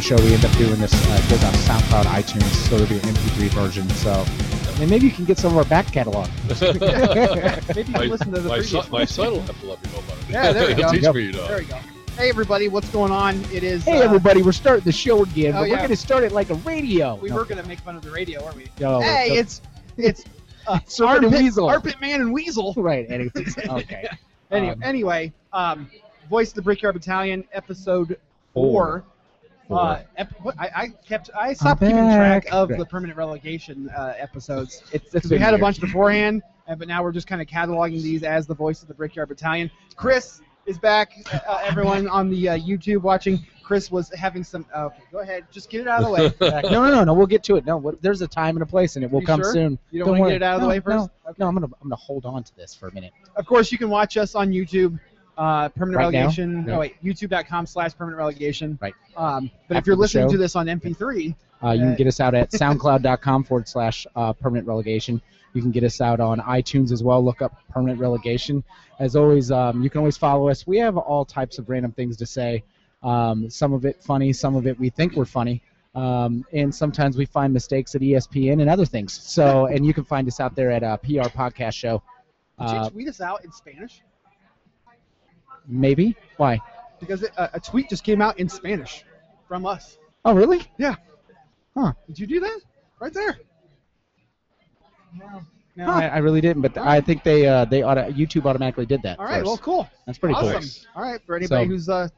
the show, we end up doing this. Uh, it goes on SoundCloud, iTunes, so it'll be an MP3 version. So, and maybe you can get some of our back catalog. Maybe you My, can listen to the my, previous son, my son will have to let me know about it. Yeah, there you He'll go. teach Yep. me, you know. There we go. Hey everybody, what's going on? It is. Hey, uh, everybody, we're starting the show again, Oh, but yeah. we're going to start it like a radio. We No, were gonna make fun of the radio, weren't we? no, hey, no. it's it's uh, Serpent and Arpit- Weasel. Arpit Man and Weasel. right. Anyways, okay. Anyway, Um, anyway, um, Voice of the Brickyard Battalion, episode Four. four. Uh, ep- I, I kept I stopped keeping back. track of the permanent relegation uh, episodes It's, it's we had a bunch beforehand, and, but now we're just kind of cataloging these as the Voice of the Brickyard Battalion. Chris is back. Uh, everyone on the uh, YouTube watching, Chris was having some. Uh, okay, go ahead, just get it out of the way. no, no, no, no. We'll get to it. No, what- there's a time and a place, and it will You come sure? soon. You don't, want to get it out of the No, way first? No, no, I'm gonna, I'm gonna hold on to this for a minute. Of course, you can watch us on YouTube. Uh, permanent Right relegation. No, wait, youtube.com slash permanent relegation. Right. Um, but if you're listening show. to this on MP3, Uh, you can Uh, get us out at soundcloud.com forward slash uh, permanent relegation. You can get us out on iTunes as well. Look up permanent relegation. As always, um, you can always follow us. We have all types of random things to say. Um, some of it funny, some of it we think we're funny. Um, and sometimes we find mistakes at ESPN and other things. So, and you can find us out there at uh, PR Podcast Show. did Uh, you tweet us out in Spanish? Maybe? Why? Because it, a, a tweet just came out in Spanish from us. Oh, really? Yeah. Huh. Did you do that? Right there. No. No. I, I really didn't, but I think they uh, they auto, YouTube automatically did that. All right. first. Well, cool. That's pretty cool. awesome. All right. For anybody So- who's uh,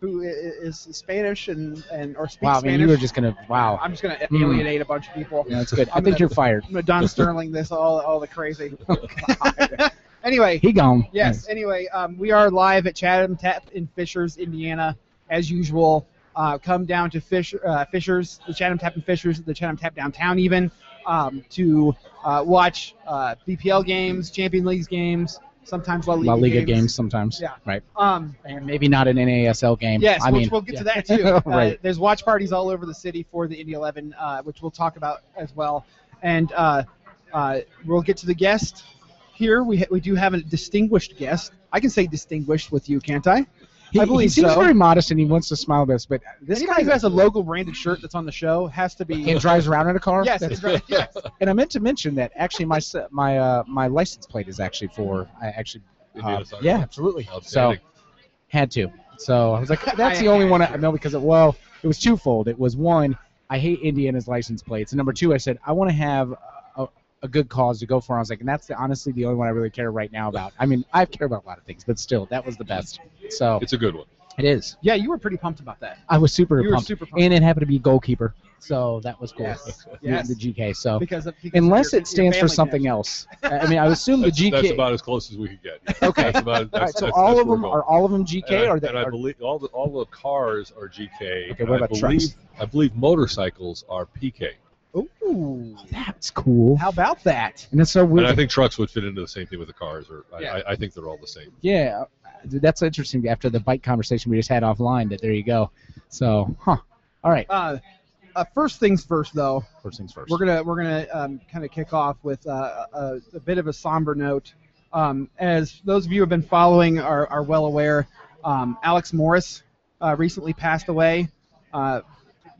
who i- i- is Spanish and, and or speaks Wow, I mean, Spanish, you were just gonna wow. I'm just gonna Hmm. alienate a bunch of people. Yeah, that's good. I I'm think gonna- you're fired. I'm gonna Don Sterling this all all the crazy. anyway, He gone. Yes. Anyway, um, we are live at Chatham Tap in Fishers, Indiana, as usual. Uh, come down to Fish, uh, Fishers, the Chatham Tap in Fishers, the Chatham Tap downtown, even um, to uh, watch uh, BPL games, Champion Leagues games, sometimes La Liga, La Liga games, sometimes. Yeah. Right. Um, And maybe not an NASL game. yes, I which mean, we'll get to that too. Uh, right. there's watch parties all over the city for the Indy 11, uh, which we'll talk about as well. And uh, uh, we'll get to the guest here. We, ha- we do have a distinguished guest. I can say distinguished with you, can't I? He, I believe he seems so. very modest and he wants to smile at us, but this Anybody guy who has a logo branded shirt that's on the show has to be. and drives around in a car. yes, That's- that's right. Yes. And I meant to mention that actually my s- my uh, my license plate is actually for I actually uh, yeah absolutely so had to so I was like that's the only one I know because it, well it was twofold it was one I hate Indiana's license plates and number two I said I want to have a, a good cause to go for I was like and that's the, honestly the only one I really care right now about I mean I care about a lot of things but still that was the best so It's a good one. it is Yeah, you were pretty pumped about that. I was super You were pumped super pumped. and it happened to be goalkeeper so that was cool Yes. The- Yes. the GK so Because of, because of unless your- it stands for something connection. else I mean I assume the That's, GK that's about as close as we could get. Okay. That's about, that's, all right, so that's- all that's of them we're all of them GK and I, or they and I believe all the all the cars are GK. Okay, and what I about believe, trucks? I believe motorcycles are PK. Ooh, that's cool. how about that? And it's so weird. And I think trucks would fit into the same thing with the cars, or I, Yeah. I, I think they're all the same. yeah, uh, that's interesting. After the bike conversation we just had offline, that there you go. So, huh? All right. Uh, uh, first things first, though. First things first. We're gonna we're gonna um, kind of kick off with uh, a, a bit of a somber note. Um, as those of you who have been following are, are well aware, um, Alex Morris uh, recently passed away.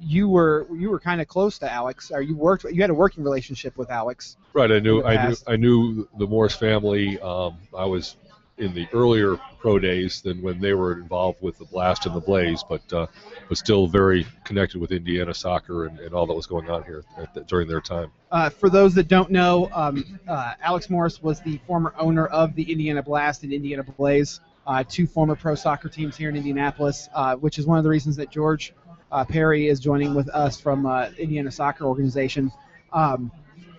You were you were kind of close to Alex, or you worked you had a working relationship with Alex. Right. I knew. the I knew. I knew the Morris family. Um, I was in the earlier pro days than when they were involved with the Blast and the Blaze, but uh, was still very connected with Indiana soccer and, and all that was going on here at the, during their time. Uh, for those that don't know, um, uh, Alex Morris was the former owner of the Indiana Blast and Indiana Blaze, uh, two former pro soccer teams here in Indianapolis, uh, which is one of the reasons that George uh, Perry is joining with us from uh, Indiana Soccer Organization, um,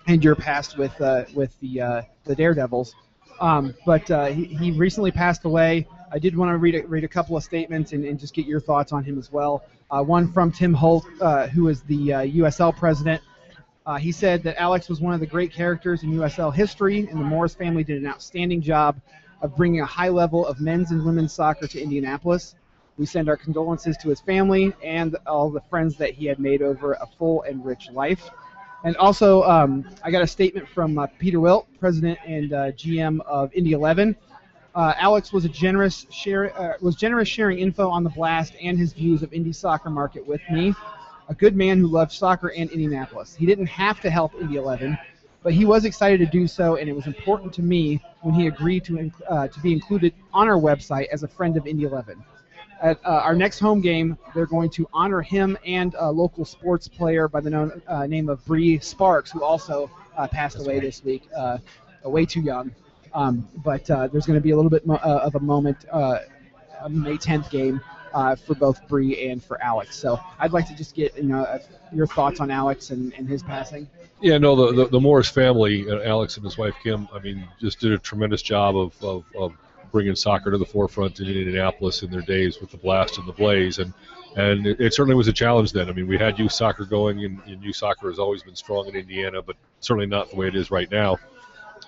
and your past with uh, with the uh, the Daredevils. Um, but uh, he, he recently passed away. I did want to read a, read a couple of statements and, and just get your thoughts on him as well. Uh, one from Tim Holt, who is the USL president. He said that Alex was one of the great characters in USL history, and the Morris family did an outstanding job of bringing a high level of men's and women's soccer to Indianapolis. We send our condolences to his family and all the friends that he had made over a full and rich life. And also, um, I got a statement from uh, Peter Wilt, president and uh, GM of Indy 11. Uh, Alex was a generous share, uh, was generous sharing info on the blast and his views of Indy soccer market with me. A good man who loved soccer and Indianapolis. He didn't have to help Indy 11, but he was excited to do so, and it was important to me when he agreed to inc- uh, to be included on our website as a friend of Indy 11. At uh, our next home game, they're going to honor him and a local sports player by the known, uh, name of Bree Sparks, who also uh, passed away this week, uh, way too young. Um, but uh, there's going to be a little bit mo- uh, of a moment, uh, a May 10th game uh, for both Bree and for Alex. So I'd like to just get you know uh, your thoughts on Alex and, and his passing. Yeah, no, the, the, the Morris family, uh, Alex and his wife Kim, I mean, just did a tremendous job of, of, of bringing soccer to the forefront in Indianapolis in their days with the Blast and the Blaze. And, and it, it certainly was a challenge then. I mean, we had youth soccer going, and, and youth soccer has always been strong in Indiana, but certainly not the way it is right now.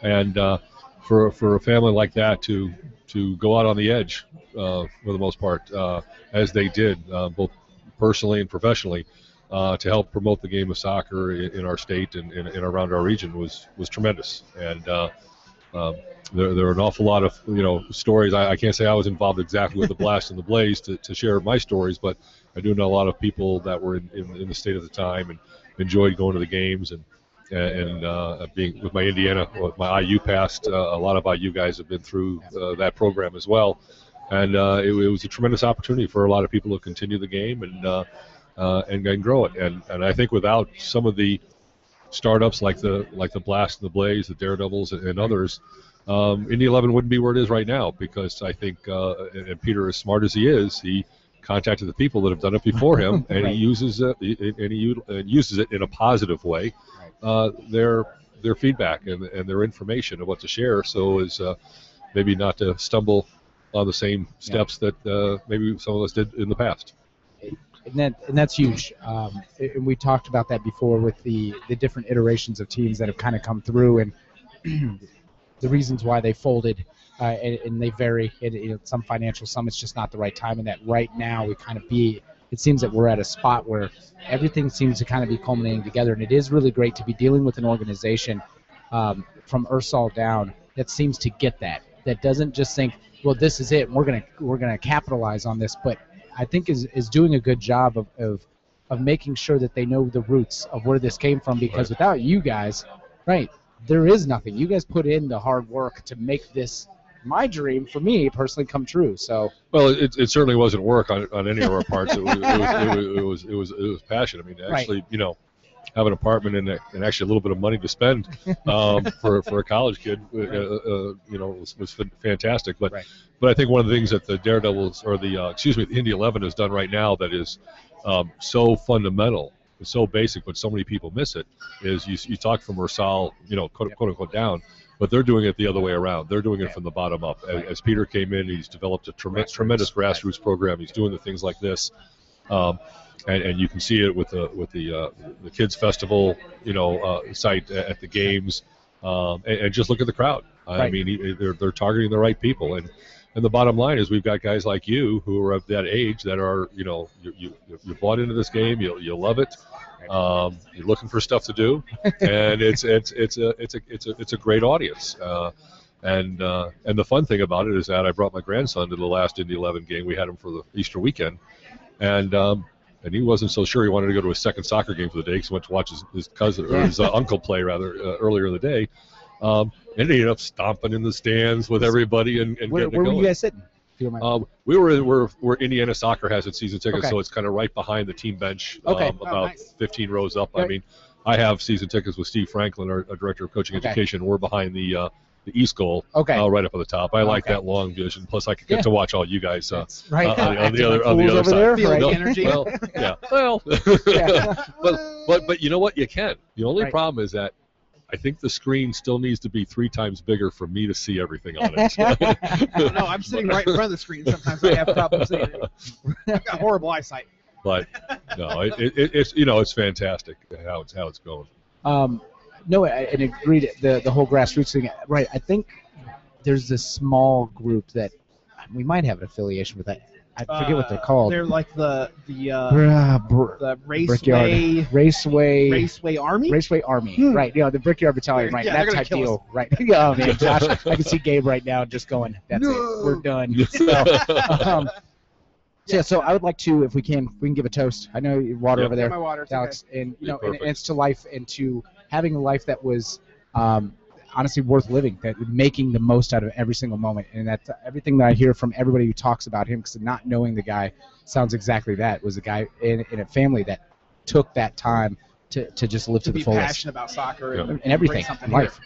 And uh, for, for a family like that to, to go out on the edge uh, for the most part, uh, as they did, uh, both personally and professionally, uh, to help promote the game of soccer in, in our state and, and, and around our region was was tremendous. And uh, um, there, there are an awful lot of you know stories. I, I can't say I was involved exactly with the blast and the blaze to, to share my stories, but I do know a lot of people that were in, in, in the state at the time and enjoyed going to the games and and uh, being with my Indiana, with my IU past, uh, a lot of IU guys have been through uh, that program as well, and uh, it, it was a tremendous opportunity for a lot of people to continue the game and uh, uh, and, and grow it. And and I think without some of the startups like the like the Blast and the Blaze, the Daredevils, and, and others, um, Indy 11 wouldn't be where it is right now because I think uh, and, Peter, as smart as he is, he contacted the people that have done it before him, and Right. he uses it and he and uses it in a positive way. Uh, their their feedback and, and their information of what to share, so as uh, maybe not to stumble on the same steps that uh, maybe some of us did in the past. And that and that's huge. Um, and we talked about that before with the the different iterations of teams that have kind of come through and the reasons why they folded, uh, and, and they vary. It, know, some financial, some it's just not the right time. And that right now we kind of be. It seems that we're at a spot where everything seems to kind of be culminating together, and it is really great to be dealing with an organization um, from Ersal down that seems to get that. That doesn't just think, well, this is it. We're gonna we're gonna capitalize on this, but I think is is doing a good job of, of of making sure that they know the roots of where this came from because Right. without you guys, right, there is nothing. You guys put in the hard work to make this my dream for me personally come true. So Well, it, it certainly wasn't work on, on any of our parts. It was, it, was, it, was, it was it was it was passion. I mean, Right. actually, you know, have an apartment and, and actually a little bit of money to spend um, for for a college kid, uh, uh, you know, was, was fantastic. But Right. but I think one of the things that the Daredevils or the uh, excuse me, the Indy Eleven has done right now that is um, so fundamental, so basic, but so many people miss it. Is you you talk from Ersal, you know, quote, quote unquote down. But they're doing it the other way around. They're doing it from the bottom up. As, as Peter came in, he's developed a trem- Grassroots. tremendous grassroots program. He's doing the things like this, um, and, and you can see it with the with the uh, the kids festival, you know, uh, site at the games, um, and, and just look at the crowd. I Right. mean, they're they're targeting the right people, and and the bottom line is we've got guys like you who are of that age that are, you know, you you you bought into this game, you you love it. Um, you're looking for stuff to do, and it's it's it's a it's a it's a it's a great audience. Uh, and uh, and the fun thing about it is that I brought my grandson to the last Indy 11 game. We had him for the Easter weekend, and um, and he wasn't so sure he wanted to go to his second soccer game for the day because he went to watch his, his cousin or his uh, uncle play rather uh, earlier in the day. Um, and he ended up stomping in the stands with everybody and, and where, getting it where were you guys sitting? If you. Um, we were in where, where Indiana Soccer has its season tickets, Okay. so it's kind of right behind the team bench, Okay. um, Oh, about nice. 15 rows up. I mean, I have season tickets with Steve Franklin, our, our director of coaching Okay. education. We're behind the uh, the East goal, okay. uh, right up at the top. I like Okay. that long vision. Plus, I could get Yeah. to watch all you guys. Uh, right. uh, on the- on the other- on the other side. there, Feel right? the no, energy. well, yeah. Well, Yeah. but but but you know what? You can. The only Right. problem is that I think the screen still needs to be three times bigger for me to see everything on it. I don't know. I'm sitting right in front of the screen. Sometimes I have problems seeing it. I've got horrible eyesight. but no, it, it, it's you know it's fantastic how it's how it's going. Um, no, I, and agreed. The the whole grassroots thing, right? I think there's this small group that we might have an affiliation with that. I forget what they're Uh, called. They're like the the uh, br- the raceway Raceway. raceway army. Raceway Army, Hmm. right? You know the Brickyard Battalion, right? Yeah, that type kill deal, right? oh man, Josh, I can see Gabe right now just going, "That's No. it, we're done." So, um, so, yeah, so I would like to, if we can, we can give a toast. I know you water Yeah. over Get there, my water. It's Alex, and you know, and, and it's to life and to having a life that was um, honestly worth living, that making the most out of every single moment, and that everything that I hear from everybody who talks about him, because not knowing the guy sounds exactly that was a guy in, in a family that took that time to, to just live to to, the be fullest passionate about soccer Yeah. and, and everything in something life.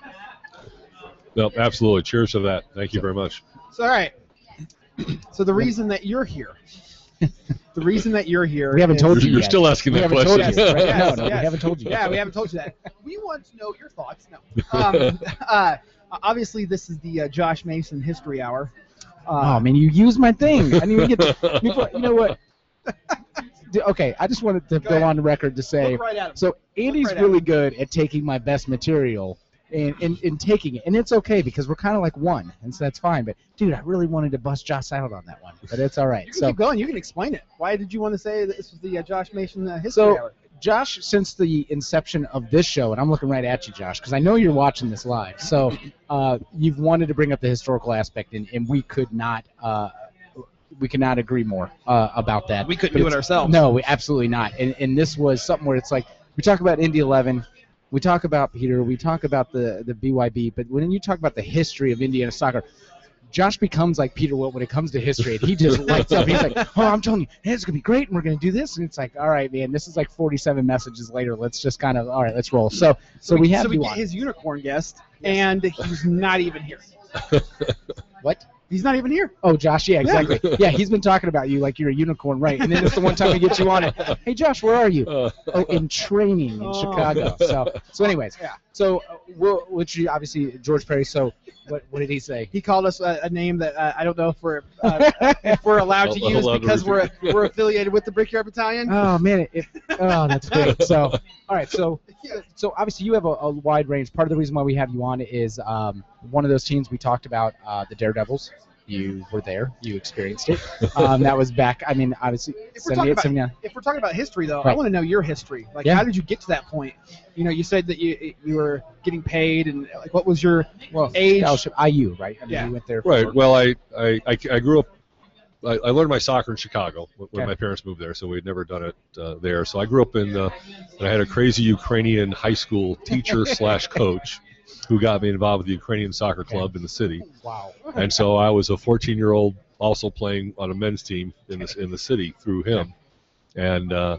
no, absolutely. Cheers to that. Thank you very much. So, all right. So the reason that you're here, the reason that you're here, We haven't is- told You're, you you're yet. still asking We that haven't told question. you, right? Yes, no, no, yes. we haven't told you. Yeah, we haven't told you that. We want to know your thoughts. No. Um, uh, obviously, this is the uh, Josh Mason History Hour. Uh, Oh man, you used my thing. I didn't even get to. You, you know what? Okay, I just wanted to Go go, on record to say. right. So Andy's right really good at taking my best material and, and, and taking it, and it's okay because we're kind of like one, and so that's fine. But dude, I really wanted to bust Josh out on that one, but it's all right. You can So keep going. You can explain it. Why did you want to say that this was the uh, Josh Mason uh, History So- Hour? Josh, since the inception of this show, and I'm looking right at you, Josh, because I know you're watching this live. So uh, you've wanted to bring up the historical aspect, and, and we could not. Uh, we cannot agree more uh, about that. We couldn't But do it ourselves. No, we absolutely not. And, and this was something where it's like we talk about Indy 11, we talk about Peter, we talk about the the BYB, but when you talk about the history of Indiana soccer, Josh becomes like Peter Wilt when it comes to history, and he just lights up. He's like, "Oh, I'm telling you, hey, it's gonna be great, and we're gonna do this." And it's like, "All right, man, this is like 47 messages later. Let's just kind of, all right, let's roll." So, so, we have so we get on. his unicorn guest, and he's not even here. What? He's not even here. Oh, Josh, yeah, exactly. Yeah, he's been talking about you like you're a unicorn, right? And then it's the one time we get you on it. Hey, Josh, where are you? Uh, oh, in training in Oh. Chicago. So, so anyways, Yeah. So, uh, we'll, which you obviously George Perry. So, what, what did he say? He called us a, a name that uh, I don't know if we're uh, if we're allowed to Allowed use to because we're repeat. we're affiliated with the Brickyard Battalion. oh man, it, it, oh that's great. So, all right, so so obviously you have a, a wide range. Part of the reason why we have you on is um, one of those teams we talked about, uh, the Daredevils. You were there. You experienced it. Um, that was back. I mean, obviously, If we're talking about if we're talking about history, though, I want to know your history. Like, Yeah. how did you get to that point? You know, you said that you you were getting paid, and like, what was your Well, age? scholarship, IU, right? I mean, Yeah. you went there. For, right. Well, I, I, I, I grew up. I, I learned my soccer in Chicago when when Okay. my parents moved there, so we'd never done it uh, there. So I grew up in, uh, and I had a crazy Ukrainian high school teacher slash coach who got me involved with the Ukrainian soccer club in the city. Wow. and so I was a 14 year old also playing on a men's team in the in the city through him, and uh,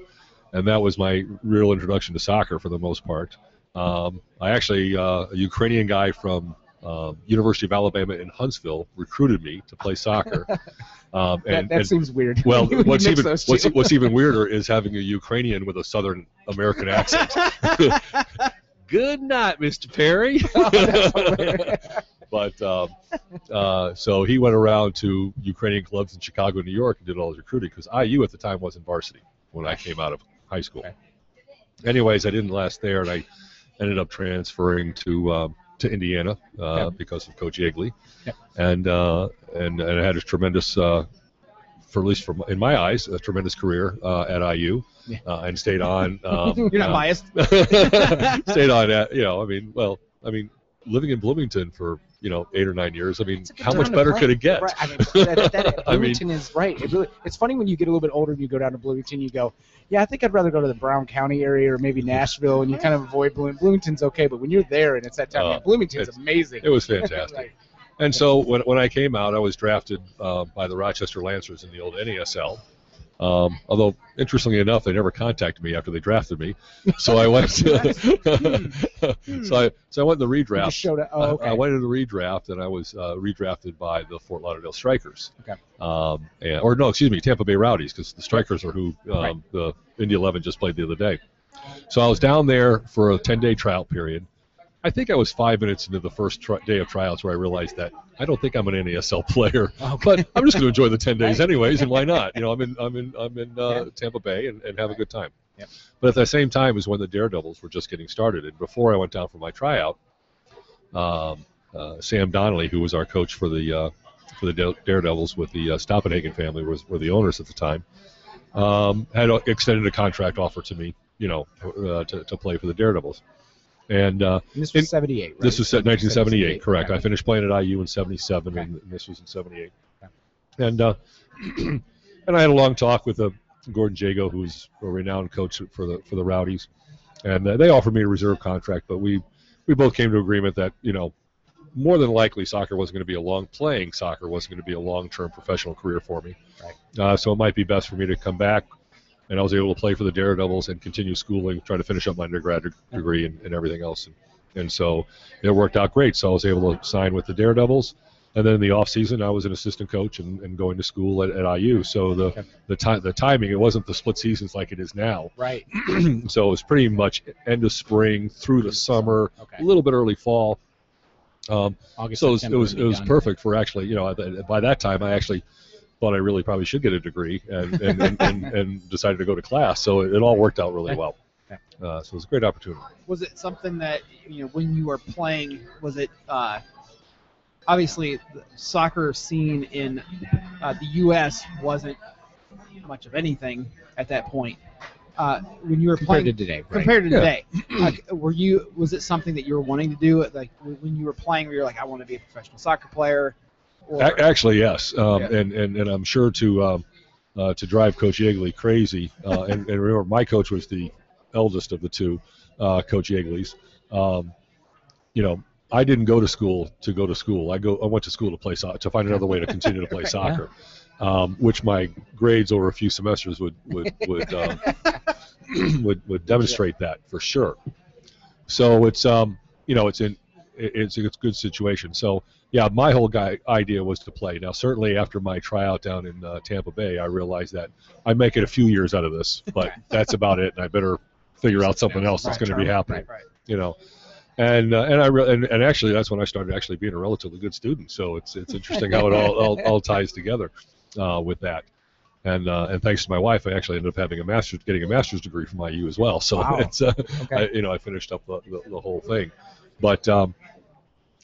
and that was my real introduction to soccer for the most part. Um, I actually uh, a Ukrainian guy from uh, University of Alabama in Huntsville recruited me to play soccer. Um, That, and, that and- seems weird. well, what's even what's, what's even weirder is having a Ukrainian with a Southern American accent. Good night, Mr. Perry. Oh, but um, uh, so he went around to Ukrainian clubs in Chicago New York and did all his recruiting because IU at the time wasn't varsity when I came out of high school. Okay. Anyways, I didn't last there, and I ended up transferring to um, to Indiana uh, Okay. because of Coach Yeagley, Yep. and uh, and and I had a tremendous. Uh, for at least from in my eyes, a tremendous career uh, at IU, Yeah. uh, and stayed on. Um, You're not uh, biased. stayed on at you know i mean well i mean living in bloomington for you know eight or nine years i mean It's a good how much better could it get Right. I mean, that, that, I mean- Bloomington is right. It really, it's funny when you get a little bit older and you go down to Bloomington. You go, yeah, I think I'd rather go to the Brown County area or maybe Nashville, and you kind of avoid Bloomington. Bloomington's okay, but when you're there and it's that time, Uh, man, Bloomington's amazing. it was fantastic Right. and so when, when i came out i was drafted uh, by the rochester lancers in the old nasl um, although interestingly enough they never contacted me after they drafted me so i went so i so i went in the redraft showed. Oh, I- okay. I, went into the redraft and I was uh, redrafted by the Fort Lauderdale Strikers. Okay. Um, and, or no, excuse me, Tampa Bay Rowdies, because the Strikers are who um, Right. the Indy 11 just played the other day. So I was down there for a 10-day trial period. I think I was five minutes into the first tri- day of tryouts where I realized that I don't think I'm an NASL player, Okay. but I'm just going to enjoy the 10 days anyways, and why not? You know, I'm in I'm in I'm in uh, Yeah. Tampa Bay and, and have a good time. Yep. But at the same time is when the Daredevils were just getting started, and before I went down for my tryout, um, uh, Sam Donnelly, who was our coach for the uh, for the Daredevils with the uh, Stoppenhagen family was were the owners at the time. Um, had extended a contract offer to me, you know, uh, to, to play for the Daredevils, and uh, And this was 78, right? this was set 1978, correct. Okay. I finished playing at IU in 77, Okay. and this was in 78. And uh, and I had a long talk with uh, Gordon Jago, who's a renowned coach for the for the Rowdies, and uh, they offered me a reserve contract, but we we both came to agreement that you know more than likely soccer wasn't going to be a long playing soccer wasn't going to be a long term professional career for me. Right. Uh, so it might be best for me to come back. And I was able to play for the Daredevils and continue schooling, trying to finish up my undergrad de- degree and, and everything else. And, and so it worked out great. So I was able to sign with the Daredevils. And then in the off season, I was an assistant coach and, and going to school at, at IU. So the Okay. the time the timing it wasn't the split seasons like it is now. Right. so it was pretty much end of spring through the summer, Okay. a little bit early fall. Um, August, so it was, it was it was perfect for actually you know by that time I actually thought I really probably should get a degree and and, and, and, and decided to go to class. So it, it all worked out really well. Uh, so it was a great opportunity. was it something that you know when you were playing was it uh, obviously the soccer scene in uh, the U.S. wasn't much of anything at that point. Uh, when you were compared playing to today, right? compared to Yeah. today, like, were you was it something that you were wanting to do? Like when you were playing, were you like, I want to be a professional soccer player? A- actually, yes, um, Yeah. and, and and I'm sure to um, uh, to drive Coach Yeagley crazy. Uh, and, and remember, my coach was the eldest of the two, uh, Coach Yeagley's. Um, you know, I didn't go to school to go to school. I go I went to school to play soccer to find another way to continue to play soccer. Um, which my grades over a few semesters would would would um, would, would demonstrate that for sure. So it's um you know it's in it's it's a good situation. So yeah, my whole guy idea was to play. Now certainly after my tryout down in uh, Tampa Bay, I realized that I make it a few years out of this, but that's about it, and I better figure out something else that's going to be happening. Right, right. You know. And, uh, and I re- and, and actually that's when I started actually being a relatively good student. So it's it's interesting how it all, all, all ties together uh, with that. And uh, and thanks to my wife, I actually ended up having a master's, getting a master's degree from IU as well. So Wow. it's uh, Okay. I, you know I finished up the, the, the whole thing. But um,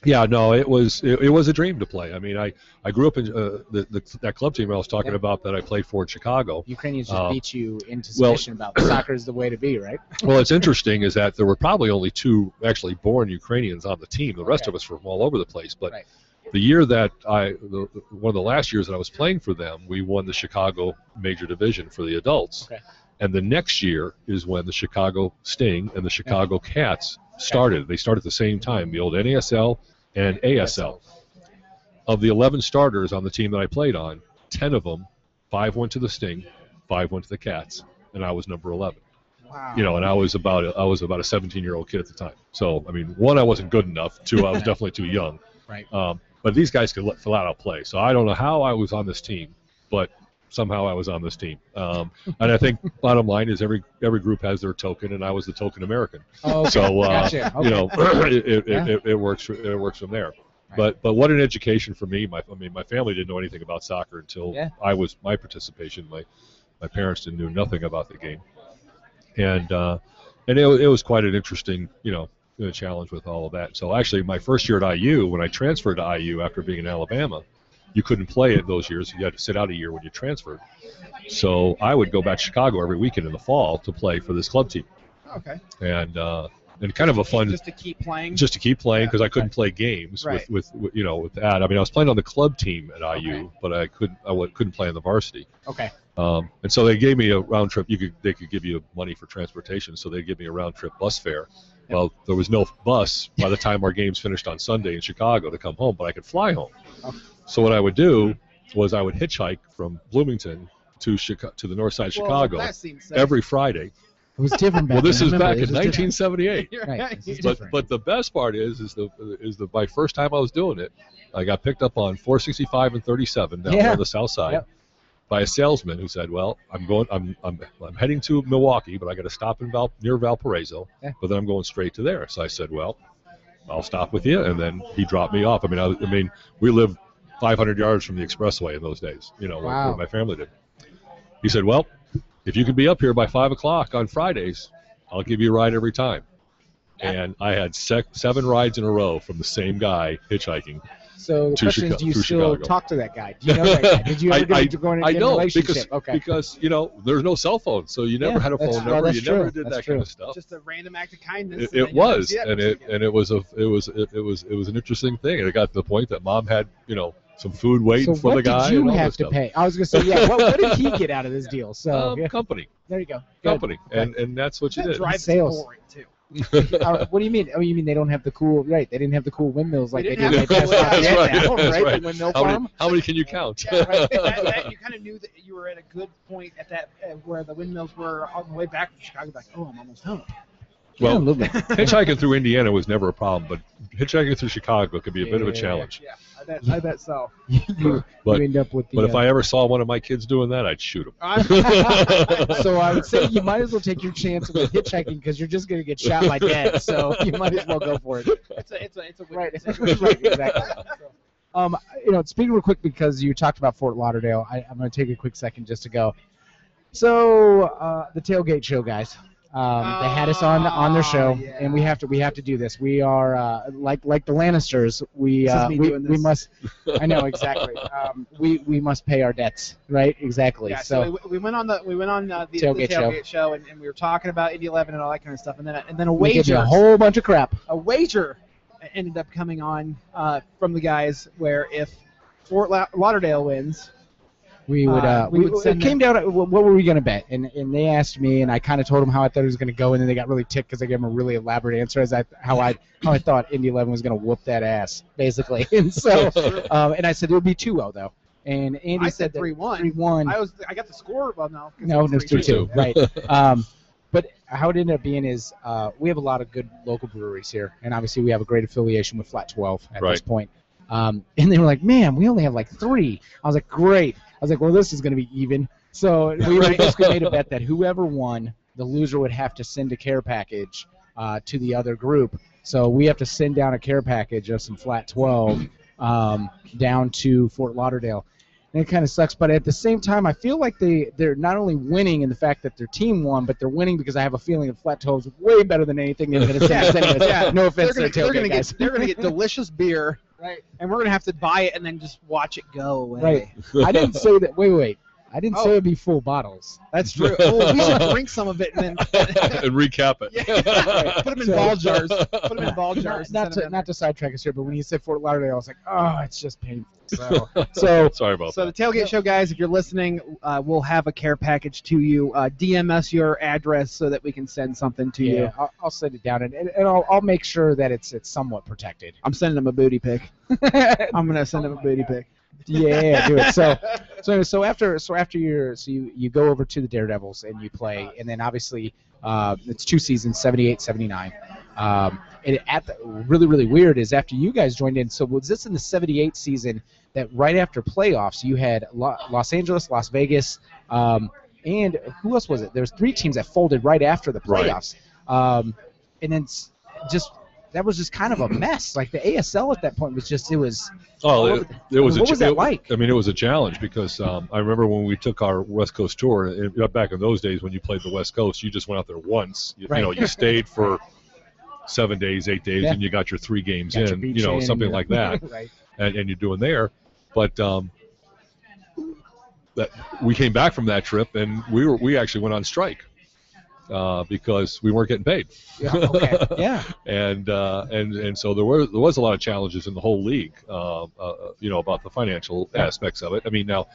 yeah, no, it was it, it was a dream to play. I mean, I, I grew up in uh, the, the that club team I was talking Yeah. about that I played for in Chicago. Ukrainians just Uh, beat you into well- about soccer is the way to be, right? Well, it's interesting is that there were probably only two actually born Ukrainians on the team. The rest Okay. of us were from all over the place. But Right. the year that I, the, one of the last years that I was playing for them, we won the Chicago Major Division for the adults. Okay. And the next year is when the Chicago Sting and the Chicago Cats started. They started at the same time, the old NASL and ASL. Of the 11 starters on the team that I played on, 10 of them, five went to the Sting, five went to the Cats, and I was number 11 Wow. you know, and I was about a, I was about a 17 year old kid at the time. So I mean, one, I wasn't good enough. Two, I was definitely too young. Right. Um, but these guys could let, flat out play. So I don't know how I was on this team, but somehow I was on this team. Um, and I think bottom line is every every group has their token, and I was the token American. Oh, okay. So uh, Gotcha. you know, it, it, Yeah. it, it works it works from there. Right. But but what an education for me. My I mean, my family didn't know anything about soccer until Yeah. I was my participation. My my parents didn't knew nothing about the game, and uh, and it, it was quite an interesting you know challenge with all of that. So actually, my first year at IU, when I transferred to IU after being in Alabama, you couldn't play it those years. You had to sit out a year when you transferred. So I would go back to Chicago every weekend in the fall to play for this club team, Okay. and uh, and kind of a fun Just to keep playing. just to keep playing Yeah, because I couldn't play games Right. with, with, you know with that. I mean, I was playing on the club team at IU, Okay. but I couldn't I w- couldn't play on the varsity. Okay. Um, and so they gave me a round trip. You could they could give you money for transportation, so they give me a round trip bus fare. Well, there was no bus by the time our games finished on Sunday in Chicago to come home, but I could fly home. Oh. So what I would do was I would hitchhike from Bloomington to Chicago to the north side of Chicago that seems safe. every Friday. It was different back Well, this then. is Remember, back in 1978 Right, but different. but the best part is is the is the my first time I was doing it, I got picked up on 465 and 37 down Yeah. on the south side Yep. by a salesman who said, "Well, I'm going I'm I'm, I'm heading to Milwaukee, but I got to stop in Val near Valparaiso, Yeah. but then I'm going straight to there." So I said, "Well, I'll stop with you," and then he dropped me off. I mean, I, I mean, we lived 500 yards from the expressway in those days, you know, Wow. where my family did. He said, "Well, if you can be up here by five o'clock on Fridays, I'll give you a ride every time." And I had sec- seven rides in a row from the same guy hitchhiking. So the question Chica- is, do you still Chicago. talk to that guy? Do you know that guy? Did you ever I- get go in I a know relationship? because okay. because you know there's no cell phone, so you never Yeah, had a phone number. that's You never did That's that kind of stuff. Just a random act of kindness. It, it was, and it again. and it was a it was it, it was it was an interesting thing, and it got to the point that mom had you know some food waiting so for the guy. What did you have to stuff. pay? I was gonna say, yeah. What, what did he get out of this deal? So Um, yeah, company, there you go. Good. company, and and that's what you that did. drives Sales. boring too. Uh, what do you mean? Oh, you mean they don't have the cool? Right? They didn't have the cool windmills like They they, didn't have They the passed cool- out that's right, now, that's right? right. The windmill How many, farm. how many can you count? Yeah, right. that, that, you kind of knew that you were at a good point at that uh, where the windmills were on the way back from Chicago. Like, oh, I'm almost home. Yeah, a well, little hitchhiking through Indiana was never a problem, but hitchhiking through Chicago could be a bit of a challenge. Yeah, I bet. I bet so. you, But- you end up with the. But if uh, I ever saw one of my kids doing that, I'd shoot him. so I would say you might as well take your chance with hitchhiking because you're just gonna get shot by dad. So you might as well go for it. it's a, it's a, it's a Right, win-win right, exactly. Um, you know, speaking real quick because you talked about Fort Lauderdale, I, I'm going to take a quick second just to go. So uh, the tailgate show, guys, um, they had us on on their show, Oh, yeah. and we have to we have to do this. We are uh, like like the Lannisters. We uh, we, we must. I know exactly. Um, we we must pay our debts, right? Exactly. Yeah, so, so, we, we went on the we went on uh, the Tailgate the show. tailgate show, and, and we were talking about Indy 11 and all that kind of stuff, and then and then a we wager a whole bunch of crap. a wager ended up coming on uh, from the guys where if Fort La- Lauderdale wins, We would, Uh, uh, we we, would it send came down to what what were we gonna bet, and and they asked me, and I kind of told them how I thought it was gonna go, and then they got really ticked because I gave them a really elaborate answer as I how I how I thought Indy Eleven was gonna whoop that ass, basically, and so um, and I said it would be 2-0 though, and Andy I said said 3-1. three one. I was I got the score. Well, no, 'cause No, it was two 3-2. right? Um, but how it ended up being is uh, we have a lot of good local breweries here, and obviously we have a great affiliation with Flat Twelve at this point. Um, and they were like, "Man, we only have like three. I was like, "Great." I was like, "Well, this is going to be even." So we basically made a bet that whoever won, the loser would have to send a care package uh, to the other group. So we have to send down a care package of some Flat Twelve um, down to Fort Lauderdale and it kind of sucks. But at the same time, I feel like they they're not only winning in the fact that their team won, but they're winning because I have a feeling that Flat Twelve is way better than anything they're going to send us. Yeah. No They're offense gonna, to they're the gonna tailgate guys. get they're gonna get delicious beer, right. and we're gonna have to buy it and then just watch it go away. Right. I didn't say that. Wait, wait. I didn't say Oh. it'd be full bottles. That's true. Oh, we should drink some of it and then and recap it. Yeah. put them in So- ball jars. Put them in ball jars. Not, not and send to not to sidetrack us here, but when you said Fort Lauderdale, I was like, oh, it's just painful. So, so Sorry about So the tailgate show, guys, if you're listening, uh, we'll have a care package to you. Uh, DM us your address so that we can send something to yeah, you. I'll, I'll send it down, and, and and I'll, I'll make sure that it's it's somewhat protected. I'm sending them a booty pic. I'm gonna send them a booty pic. Yeah, do it. So, so so after so after you're so you, you go over to the Daredevils and you play, and then obviously uh, it's two seasons, 78, 79. Um, and at the, really really weird is after you guys joined in. So was this in the 78 season that right after playoffs you had Lo- Los Angeles, Las Vegas, um, and who else was it? There's three teams that folded right after the Right. playoffs, um, and then just that was just kind of a mess. Like the ASL at that point was just it was Oh, it, it was. What a, was that it- like? I mean, it was a challenge because um, I remember when we took our West Coast tour. And back in those days, when you played the West Coast, you just went out there once. You, Right. you know, you stayed for seven days, eight days, Yeah. and you got your three games got in. You know, in, something like that, right. and, and you're doing there. But um, that we came back from that trip, and we were we actually went on strike uh, because we weren't getting paid. Yeah, okay. Yeah. and uh, and and so there were there was a lot of challenges in the whole league, uh, uh, you know, about the financial Yeah. aspects of it. I mean, now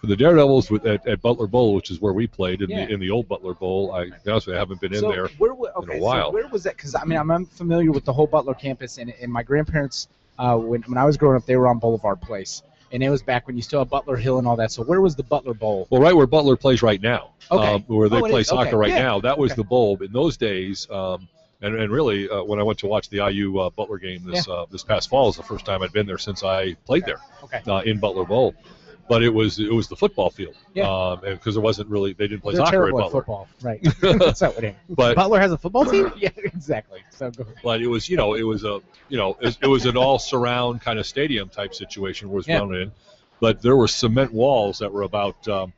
for the Daredevils with, at, at Butler Bowl, which is where we played in Yeah. the in the old Butler Bowl, I to be honest with you, I haven't been in so there. Where, okay, while. So where was that? Because I mean, I'm, I'm familiar with the whole Butler campus, and, and my grandparents, uh, when when I was growing up, they were on Boulevard Place, and it was back when you still had Butler Hill and all that. So where was the Butler Bowl? Well, right where Butler plays right now, Okay. um, where they Oh, play soccer Okay. right Yeah. now, that was Okay. the bowl. In those days, um, and, and really, uh, when I went to watch the IU uh, Butler game this uh, this past fall, is the first time I'd been there since I played there. Okay. uh, in Butler Bowl. But it was it was the football field, Yeah. um, and because it wasn't really they didn't play They're soccer at terrible at Butler, football, right? That's not what it. but Butler has a football team. Yeah, exactly. So go. but it was you know it was a you know it, it was an all surround kind of stadium type situation was Yeah. in, but there were cement walls that were about um,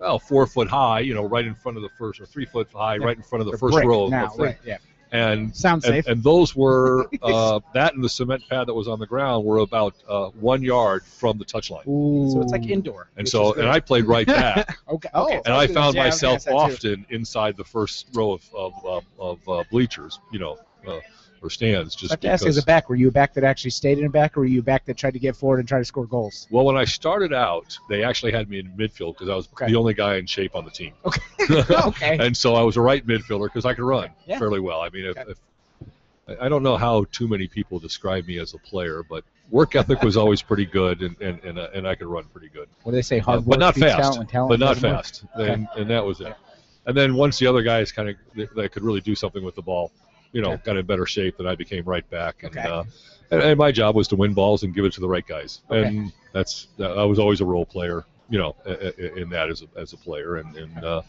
well four foot high, you know, right in front of the first or three foot high, Yeah. right in front of the They're first row of now, the thing. right? Yeah. And Sounds and, safe. and those were uh, that and the cement pad that was on the ground were about uh, one yard from the touchline. Ooh. so it's like indoor. And which so, is and. I played right back, Okay. Oh, okay. and I found Yeah, I was gonna myself ask that too. often inside the first row of of, of, of uh, bleachers, you know, uh, or stands, I just have to ask, as a back, were you a back that actually stayed in a back, or were you a back that tried to get forward and try to score goals? well, when I started out, they actually had me in midfield because I was Okay. the only guy in shape on the team. okay. okay. and so I was a right midfielder because I could run Yeah. fairly well. I mean, if, Okay. if I- I don't know how too many people describe me as a player, but work ethic was always pretty good, and and and, uh, and I could run pretty good, What do they say? Hard work but not fast, talent talent but not fast, and and that was it. And then once the other guys kind of that could really do something with the ball, you know, got in better shape, then I became right back, and Okay. uh, and, and my job was to win balls and give it to the right guys, Okay. and that's I was always a role player, you know, in that as a, as a player, and and. Uh,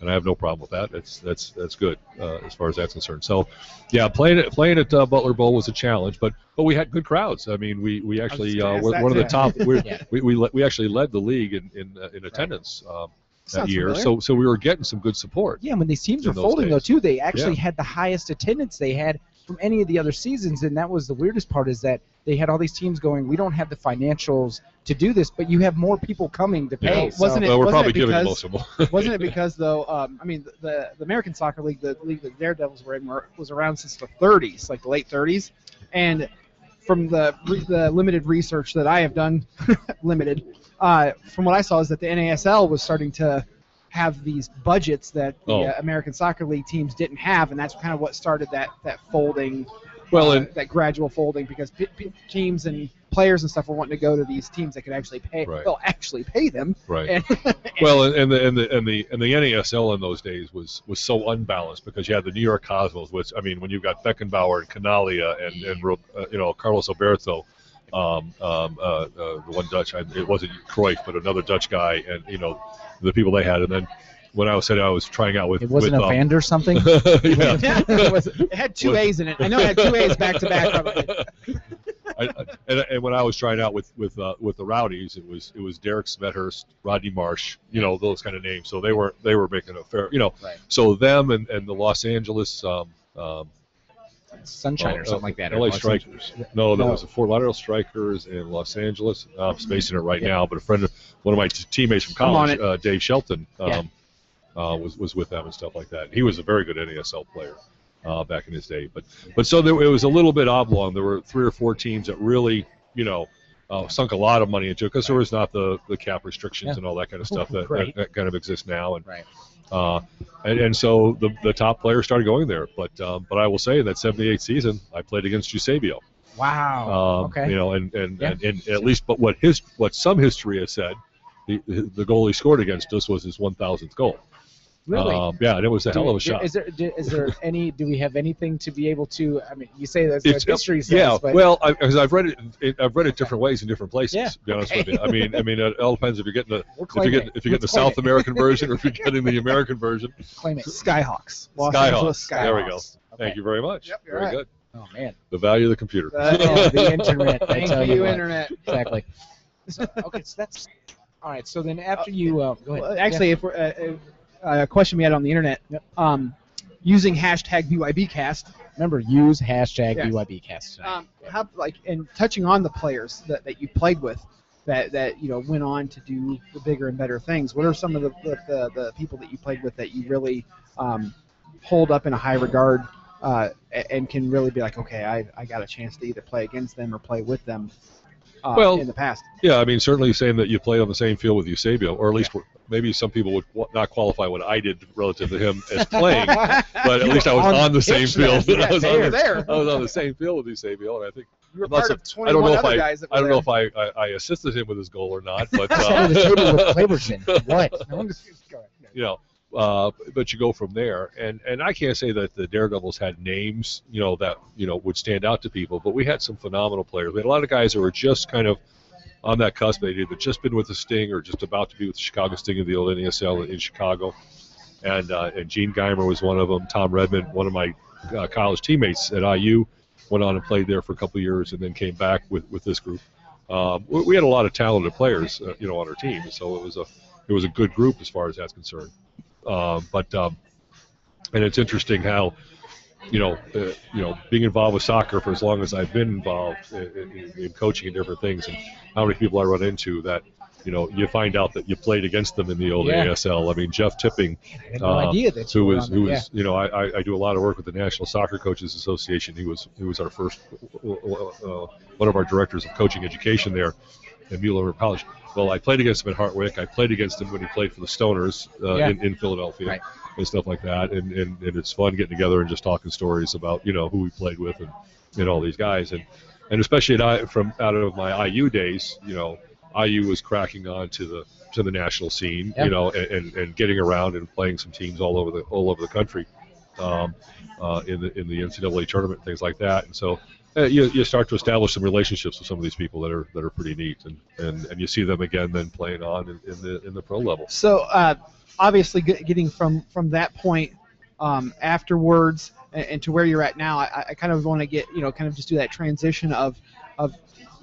and I have no problem with that. That's that's that's good uh, as far as that's concerned. So, yeah, playing it playing at uh, Butler Bowl was a challenge, but but we had good crowds. I mean, we we actually uh, were one of the top. Yeah. we we le- we actually led the league in in, uh, in attendance um, that Sounds year. familiar. So so we were getting some good support. Yeah, when these teams were folding though too, they actually Yeah. had the highest attendance they had from any of the other seasons, and that was the weirdest part is that they had all these teams going, we don't have the financials to do this, but you have more people coming to pay. Well, so- wasn't it- well, we're wasn't probably it giving because- most of them. Wasn't it because though? Um, I mean, the the American Soccer League, the league that Daredevils were in, were, was around since the 30s, like the late 30s, and from the the limited research that I have done, limited, uh, from what I saw is that the NASL was starting to have these budgets that the Oh. uh, American Soccer League teams didn't have, and that's kind of what started that that folding, well, uh, and that gradual folding because p- p- teams and players and stuff were wanting to go to these teams that could actually pay. Right. Well, actually pay them. right. And, Well, and, and the and the and the and the NASL in those days was was so unbalanced because you had the New York Cosmos, which I mean, when you've got Beckenbauer and Chinaglia and and uh, you know Carlos Alberto, um, um, uh, uh, the one Dutch, I, it wasn't Cruyff, but another Dutch guy, and you know the people they had, and then when I was said I was trying out with it wasn't with, a um, Vander or something. yeah. it, was, it had two Was- A's in it. I know it had two A's back to back. probably. I, I- and, and when I was trying out with with uh, with the Rowdies, it was it was Derek Smethurst, Rodney Marsh, you know those kind of names. So they were they were making a fair, you know. Right. So them and, and the Los Angeles um, um, Sunshine uh, or something like that. or LA Los Strikers. No, that No. was the Fort Lauderdale Strikers in Los Angeles. I'm spacing it right Yeah. now, but a friend, of one of my t- teammates from college, uh, Dave Shelton, um, Yeah. uh, was was with them and stuff like that. He was a very good NASL player uh, back in his day. But but so there, it was a little bit oblong. There were three or four teams that really, you know. Uh, sunk a lot of money into it because there was not the, the cap restrictions Yeah. and all that kind of stuff that, that, that kind of exists now. And Right. uh, and, and so the, the top players started going there. But um, but I will say that 78 season, I played against Eusebio. Wow. Um, okay. You know, and and, Yeah. and, and at least, but what his what some history has said, the, the goal he scored against us was his 1,000th goal. Really? Um, yeah, and it was a Do- hell of a do- shot. Is there do- is there any? Do we have anything to be able to? I mean, you say that's It's- what history says, yeah, but well, because I've read it, it, I've read it different ways in different places. Yeah, To be honest okay. with you, I mean, I mean, it all depends if you're getting the if you're getting if you're getting the South it. American version or if you're getting the American version. Claim it. Skyhawks. Los Skyhawks. Angeles There we go. Skyhawks. Thank you very much. Yep, you're very right. good. Oh man. The value of the computer. Uh, the internet. Thank you, you internet. Exactly. So, okay, so that's all right. So then after you uh, go ahead. Well, actually, if we're, uh, uh, a question we had on the internet, Yep. um, using hashtag BYBcast, remember use hashtag Yes. BYBcast tonight. um, how like and touching on the players that, that you played with, that that you know went on to do the bigger and better things. What are some of the the, the, the people that you played with that you really um, hold up in a high regard uh, and can really be like, okay, I, I got a chance to either play against them or play with them uh, Well, in the past. Yeah, I mean, certainly saying that you played on the same field with Eusebio, or at least maybe some people would not qualify what I did relative to him as playing, but at least I was On on, the the same field. then. I was on the- there. I was on the same field with Eusebio, and I think You were I'm part so- of I don't 21 know if other I guys that were I don't know if I, I, I assisted him with his goal or not, but Sat at the uh, table with Claverson. What? No, I'm just go ahead. you know, uh, but you go from there, and and I can't say that the Daredevils had names, you know, that you know would stand out to people, but we had some phenomenal players. We had a lot of guys who were just kind of on that cusp. They'd either just been with the Sting or just about to be with the Chicago Sting of the old NASL in, Chicago, and uh, and Gene Geimer was one of them. Tom Redmond, one of my uh, college teammates at IU, went on and played there for a couple years, and then came back with with this group. Um, we, we had a lot of talented players, uh, you know, on our team, so it was a it was a good group as far as that's concerned. Um, but um, and it's interesting how you know, uh, you know, being involved with soccer for as long as I've been involved in, in, in coaching and different things, and how many people I run into that, you know, you find out that you played against them in the old Yeah. ASL. I mean, Jeff Tipping, had no uh, that who was who that. was you know I, I, do a lot of work with the National Soccer Coaches Association. He was he was our first uh, one of our directors of coaching education there at Mueller College. Well, I played against him at Hartwick. I played against him when he played for the Stoners uh, Yeah. in, in Philadelphia Right. and stuff like that. And, and, and it's fun getting together and just talking stories about you know who we played with and, and all these guys and and especially I, from out of my IU days, you know, IU was cracking on to the to the national scene, Yeah. you know, and, and, and getting around and playing some teams all over the all over the country, um, uh, in the in the NCAA tournament, things like that. And so uh, you, you start to establish some relationships with some of these people that are that are pretty neat, and, and, and you see them again then playing on in, in the in the pro level. So uh, obviously, get, getting from from that point um, afterwards and, and to where you're at now, I, I kind of want to get you know kind of just do that transition of of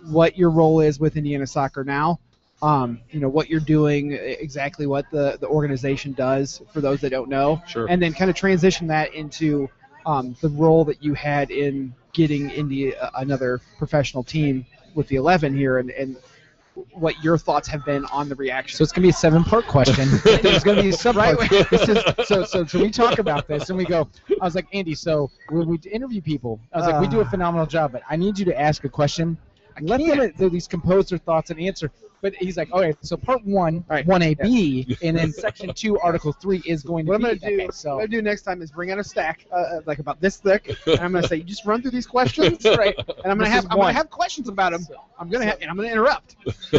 what your role is with Indiana Soccer now. Um, you know what you're doing, exactly what the the organization does for those that don't know, Sure. and then kind of transition that into um, the role that you had in getting India another professional team with the 11 here, and, and what your thoughts have been on the reaction. So it's gonna be a seven-part question. There's gonna be some Right. This is, so so so we talk about this and we go. I was like, Andy. So when we interview people, I was like, we do a Uh. phenomenal job, but I need you to ask a question. Let them at least compose their thoughts and answer. But he's like, okay, so part one, Right. one A B, and then section two, article three is going to What I'm be. gonna do, okay, what I'm gonna do next time is bring out a stack, uh, uh, like about this thick, and I'm gonna say, you just run through these questions, right? And I'm gonna This have, I'm one. gonna have questions about them. So- I'm gonna have, and I'm gonna interrupt.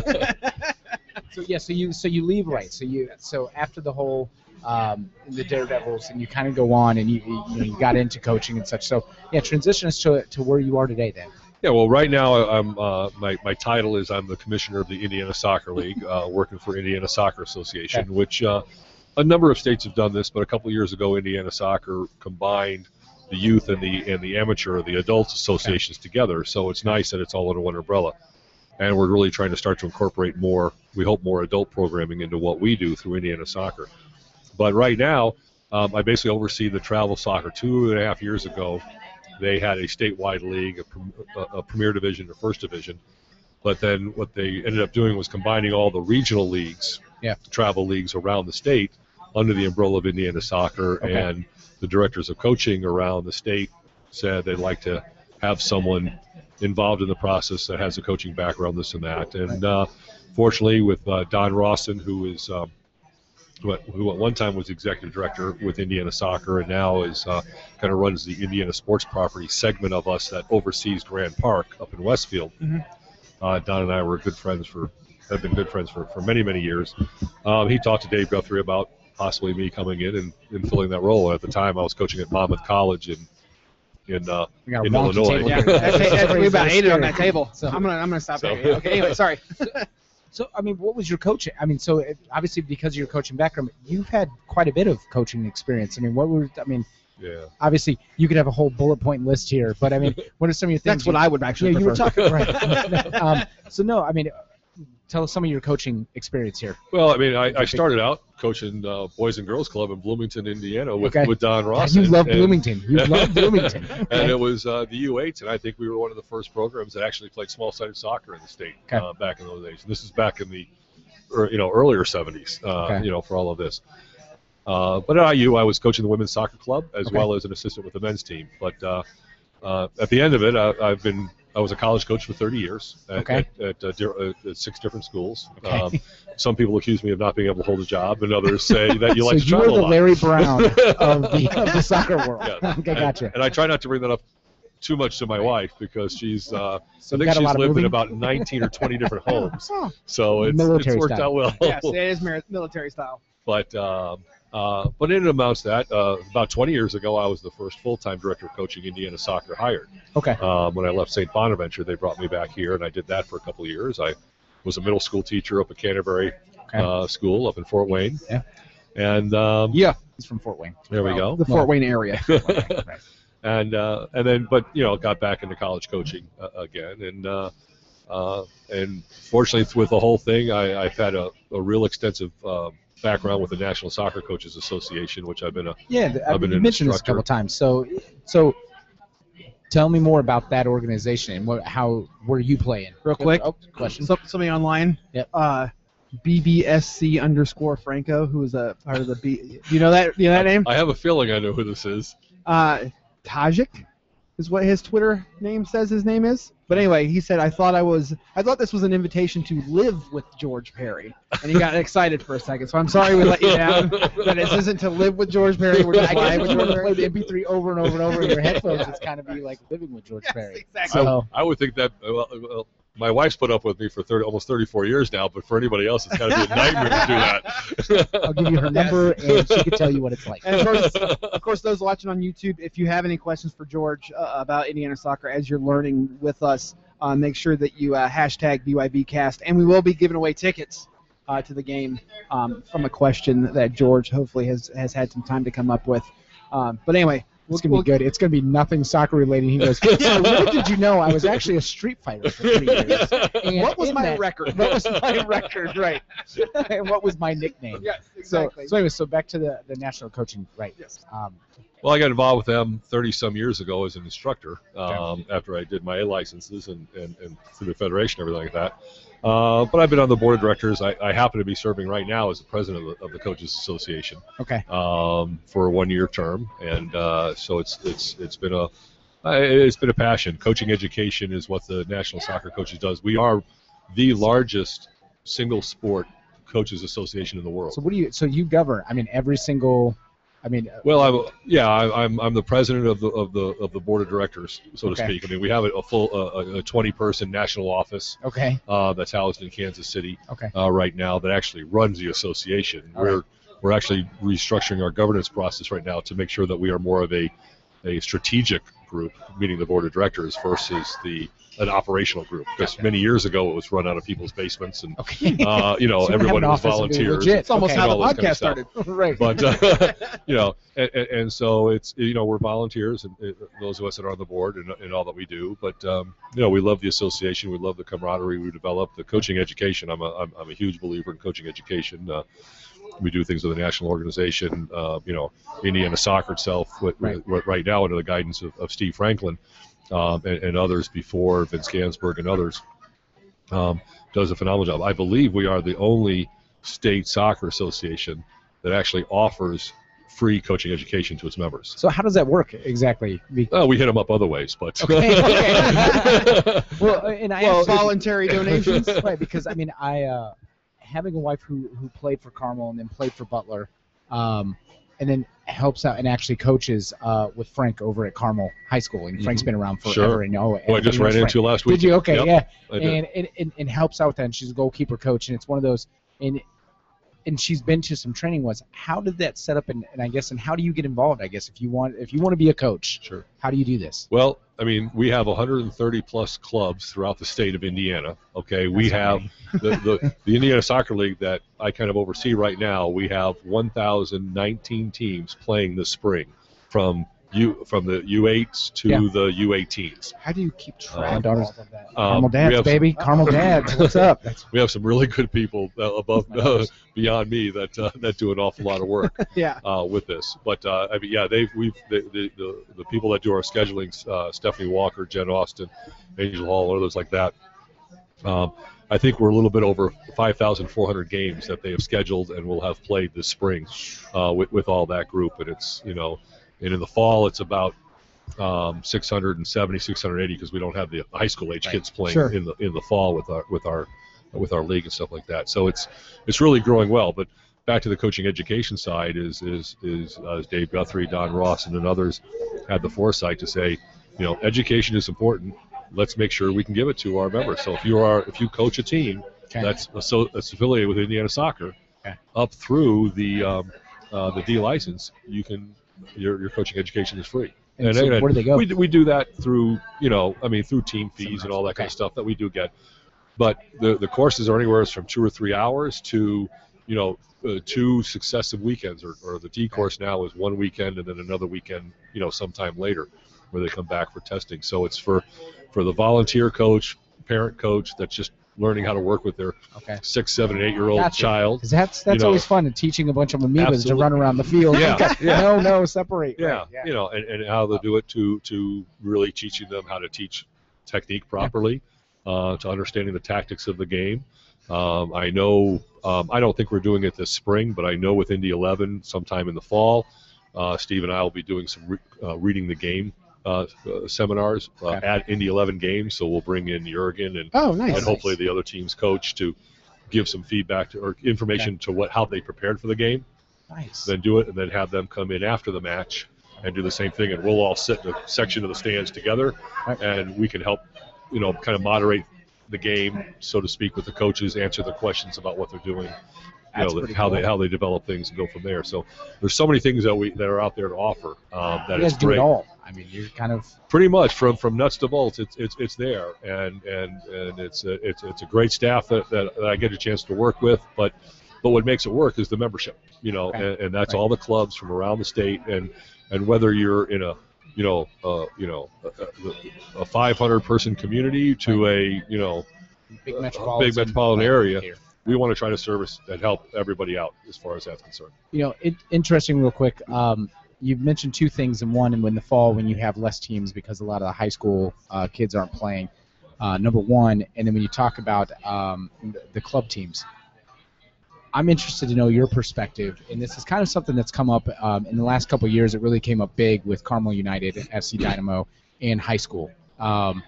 So yeah, so you so you leave right. So you so after the whole um, the Daredevils, and you kind of go on, and you you, you, know, you got into coaching and such. So yeah, transition us to to where you are today. Then Yeah, well, right now I'm uh, my my title is I'm the commissioner of the Indiana Soccer League, uh, working for Indiana Soccer Association, Okay. which uh, a number of states have done this, but a couple of years ago, Indiana Soccer combined the youth and the and the amateur, the adults associations together. So it's nice that it's all under one umbrella, and we're really trying to start to incorporate more. We hope more adult programming into what we do through Indiana Soccer. But right now, um, I basically oversee the travel soccer. Two and a half years ago, they had a statewide league, a, a, premier division, a first division. But then what they ended up doing was combining all the regional leagues, Yeah. travel leagues around the state, under the umbrella of Indiana Soccer. Okay. And the directors of coaching around the state said they'd like to have someone involved in the process that has a coaching background, this and that. And uh, fortunately, with uh, Don Rawson, who is um, who at, who at one time was executive director with Indiana Soccer and now is uh, kind of runs the Indiana Sports Property segment of us that oversees Grand Park up in Westfield. Mhm. Uh, Don and I were good friends for have been good friends for, for many many years. Um, he talked to Dave Guthrie about possibly me coming in and, and filling that role. At the time, I was coaching at Monmouth College in in uh, we got a In Illinois. table Yeah, here. that's, that's, we about ate it on that table. So- I'm gonna, I'm gonna stop So- there. Okay, anyway, sorry. So I mean, what was your coaching? I mean, so it, obviously because of your coaching background, you've had quite a bit of coaching experience. I mean, what were I mean? yeah. Obviously, you could have a whole bullet point list here, but I mean, what are some of your things? That's what you, I would actually Yeah, you were talking right. um, so no, I mean, tell us some of your coaching experience here. Well, I mean, I, I started out coaching uh, Boys and Girls Club in Bloomington, Indiana, with, Okay. with Don Ross. you love Bloomington. You love Bloomington. and it was uh, the U8s, and I think we were one of the first programs that actually played small-sided soccer in the state Okay. uh, back in those days. And this is back in the, or, you know, earlier 70s. Uh. You know, for all of this. Uh, but at IU, I was coaching the women's soccer club as well as an assistant with the men's team. But uh, uh, at the end of it, I, I've been I was a college coach for 30 years at, Okay. at, at, uh, di- uh, at six different schools. Okay. Um, some people accuse me of not being able to hold a job, and others say that you like so to you are travel a the lot. Larry Brown of the, of the soccer world. Yeah. Okay, And- gotcha. And I try not to bring that up too much to my wife because she's uh, So I think she's lot of lived in about 19 or 20 different homes. Oh, So it's, it's worked style. out well. yes, it is mir- military style. but um, uh, but it amounts that. Uh, about 20 years ago, I was the first full-time director of coaching Indiana soccer hired. Okay. Um, when I left St. Bonaventure, they brought me back here, and I did that for a couple of years. I was a middle school teacher up at Canterbury Okay. uh, School up in Fort Wayne. Yeah. And um, Yeah, he's from Fort Wayne. there we go. The Fort Wayne area. Right. and uh, and then but you know got back into college coaching uh, again and uh, uh, and fortunately with the whole thing I, I've had a, a real extensive uh, background with the National Soccer Coaches Association, which I've been a Yeah, th- I I've been you an mentioned this a couple times. So, so tell me more about that organization and what, how, where you playing? Real quick. Oh, question. Some, somebody online. Yep. Uh, BBSC underscore Franco, who is a part of the B. You know that? You know that name? I have a feeling I know who this is. Uh, Tajik is what his Twitter name says his name is. But anyway, he said I thought I was I thought this was an invitation to live with George Perry, and he got excited for a second. So I'm sorry we let you down. But this isn't to live with George Perry. We're just I guess live when with George to play Perry. the MP3 over and over and over in your headphones, it's kind of be like living with George Yes, Perry. exactly. So, I would think that well, well, my wife's put up with me for 30, almost 34 years now, but for anybody else, it's got to be a nightmare to do that. I'll give you her number, and she can tell you what it's like. And of course, of course, those watching on YouTube, if you have any questions for George uh, about Indiana soccer as you're learning with us, uh, make sure that you uh, hashtag BYBcast, and we will be giving away tickets uh, to the game um, from a question that George hopefully has has had some time to come up with. Um, but anyway, It's gonna be good. It's gonna be nothing soccer related. He goes, so little did you know I was actually a street fighter for three years. And What was my that- record? What was my record? Right. and what was my nickname? Yes, So, so anyway, so back to the, the national coaching, right? Yes. Um, Well, I got involved with them 30 some years ago as an instructor um, after I did my A licenses and, and, and through the federation, everything like that. Uh, but I've been on the board of directors. I, I happen to be serving right now as the president of the, of the Coaches Association okay. um, for a one-year term, and uh, so it's it's it's been a it's been a passion. Coaching education is what the National Soccer Coaches does. We are the largest single sport coaches association in the world. So what do you? So you govern? I mean, every single. I mean, uh, Well, I'm yeah, I, I'm I'm the president of the of the of the board of directors, so to speak. I mean, we have a, a full uh, a 20 person national office okay. uh, that's housed in Kansas City Okay. uh, right now that actually runs the association. All we're we're actually restructuring our governance process right now to make sure that we are more of a a strategic group, meaning the board of directors, versus the an operational group. Because many years ago it was run out of people's basements and Okay. uh, you know So everyone was office and do volunteers. it's almost Okay. how the this kind of podcast started. right. but uh, you know, and, and, so it's you know we're volunteers and uh, those of us that are on the board and, and all that we do. But um, you know, we love the association, we love the camaraderie we develop, the coaching education. I'm a I'm, I'm a huge believer in coaching education. Uh, we do things with the national organization. Uh, you know, Indiana Soccer itself, with, Right. with- right now under the guidance of, of Steve Franklin um, and, and others before Vince Gansberg and others, um, does a phenomenal job. I believe we are the only state soccer association that actually offers free coaching education to its members. So how does that work exactly? Be- Oh, we hit them up other ways, but Okay, okay. well, and I Well, asked- voluntary donations. right, because I mean, I uh, having a wife who who played for Carmel and then played for Butler, um, and then helps out and actually coaches uh, with Frank over at Carmel High School, and Frank's been around forever. Sure. And oh, who I just ran Frank. into last week. Did you? Okay, Yep, yeah. And, and, and and helps out with that. And she's a goalkeeper coach, and it's one of those. And and she's been to some training. Was how did that set up? And, and I guess and how do you get involved? I guess if you want if you want to be a coach, Sure. how do you do this? Well, I mean, we have 130 plus clubs throughout the state of Indiana. Okay, we That's have the, the, the Indiana Soccer League that I kind of oversee right now. We have 1,019 teams playing this spring, from U from the U8s to Yeah. the U18s. How do you keep track My of daughter's all of that? Um, Carmel we dads, have- baby. Carmel dads. What's up? We have some really good people uh, above My uh, beyond me that uh, that do an awful lot of work. Yeah. uh, with this. But uh, I mean, yeah, they've we've the, the, the, the people that do our scheduling, uh, Stephanie Walker, Jen Austin, Angel Hall, and others like that. Um, I think we're a little bit over 5,400 games that they have scheduled and will have played this spring uh, with, with all that group. And it's you know, and in the fall it's about um, 670, 680 because we don't have the high school age Right. kids playing Sure. in the in the fall with our with our with our league and stuff like that. So it's it's really growing well. But back to the coaching education side is is is uh, as Dave Guthrie, Don Ross, and then others had the foresight to say, you know, education is important. Let's make sure we can give it to our members. So if you are if you coach a team okay. that's asso- that's affiliated with Indiana Soccer, Okay. up through the um, uh, the D license, you can your your coaching education is free. And so again, where do they go? We, do- we do that through you know I mean through team fees and all that kind of stuff that we do get. But the the courses are anywhere from two or three hours to you know uh, two successive weekends, or, or the D course now is one weekend and then another weekend you know sometime later where they come back for testing. So it's for for the volunteer coach, parent coach that's just learning how to work with their Okay. six, seven, eight year old Gotcha. child. that's that's know- always fun, and teaching a bunch of amoebas to run around the field. Yeah, yeah. No, no, separate. Yeah, Right, you know, and, and how to do it to to really teaching them how to teach technique properly, uh, to understanding the tactics of the game. Um, I know um, I don't think we're doing it this spring, but I know with Indy 11 sometime in the fall, uh, Steve and I will be doing some re- uh, reading the game uh, uh, seminars uh, Okay. at Indy 11 games. So we'll bring in Jurgen and, Oh, nice. and hopefully the other team's coach to give some feedback to, or information to what how they prepared for the game Nice. then do it, and then have them come in after the match and do the same thing. And we'll all sit in a section of the stands together, Right. and we can help, you know, kind of moderate the game, so to speak, with the coaches, answer the questions about what they're doing, you know, pretty how cool. they how they develop things and go from there. So there's so many things that we that are out there to offer um, that you is guys do great. it all. I mean, you're kind of Pretty much from from nuts to bolts, it's it's, it's there, and and and it's a, it's it's a great staff that, that, that I get a chance to work with, but. But what makes it work is the membership, you know, Right. and, and that's Right. all the clubs from around the state, and and whether you're in a you know uh, you know a, a 500 person community to a you know big metropolitan, big metropolitan area. here. we want to try to service and help everybody out as far as that's concerned. You know, it, interesting. Real quick, um, you've mentioned two things in one, and in the fall when you have less teams because a lot of the high school uh, kids aren't playing. Uh, number one, and then when you talk about um, the- club teams, I'm interested to know your perspective, and this is kind of something that's come up um, in the last couple of years. It really came up big with Carmel United, FC Dynamo, and high school. Um,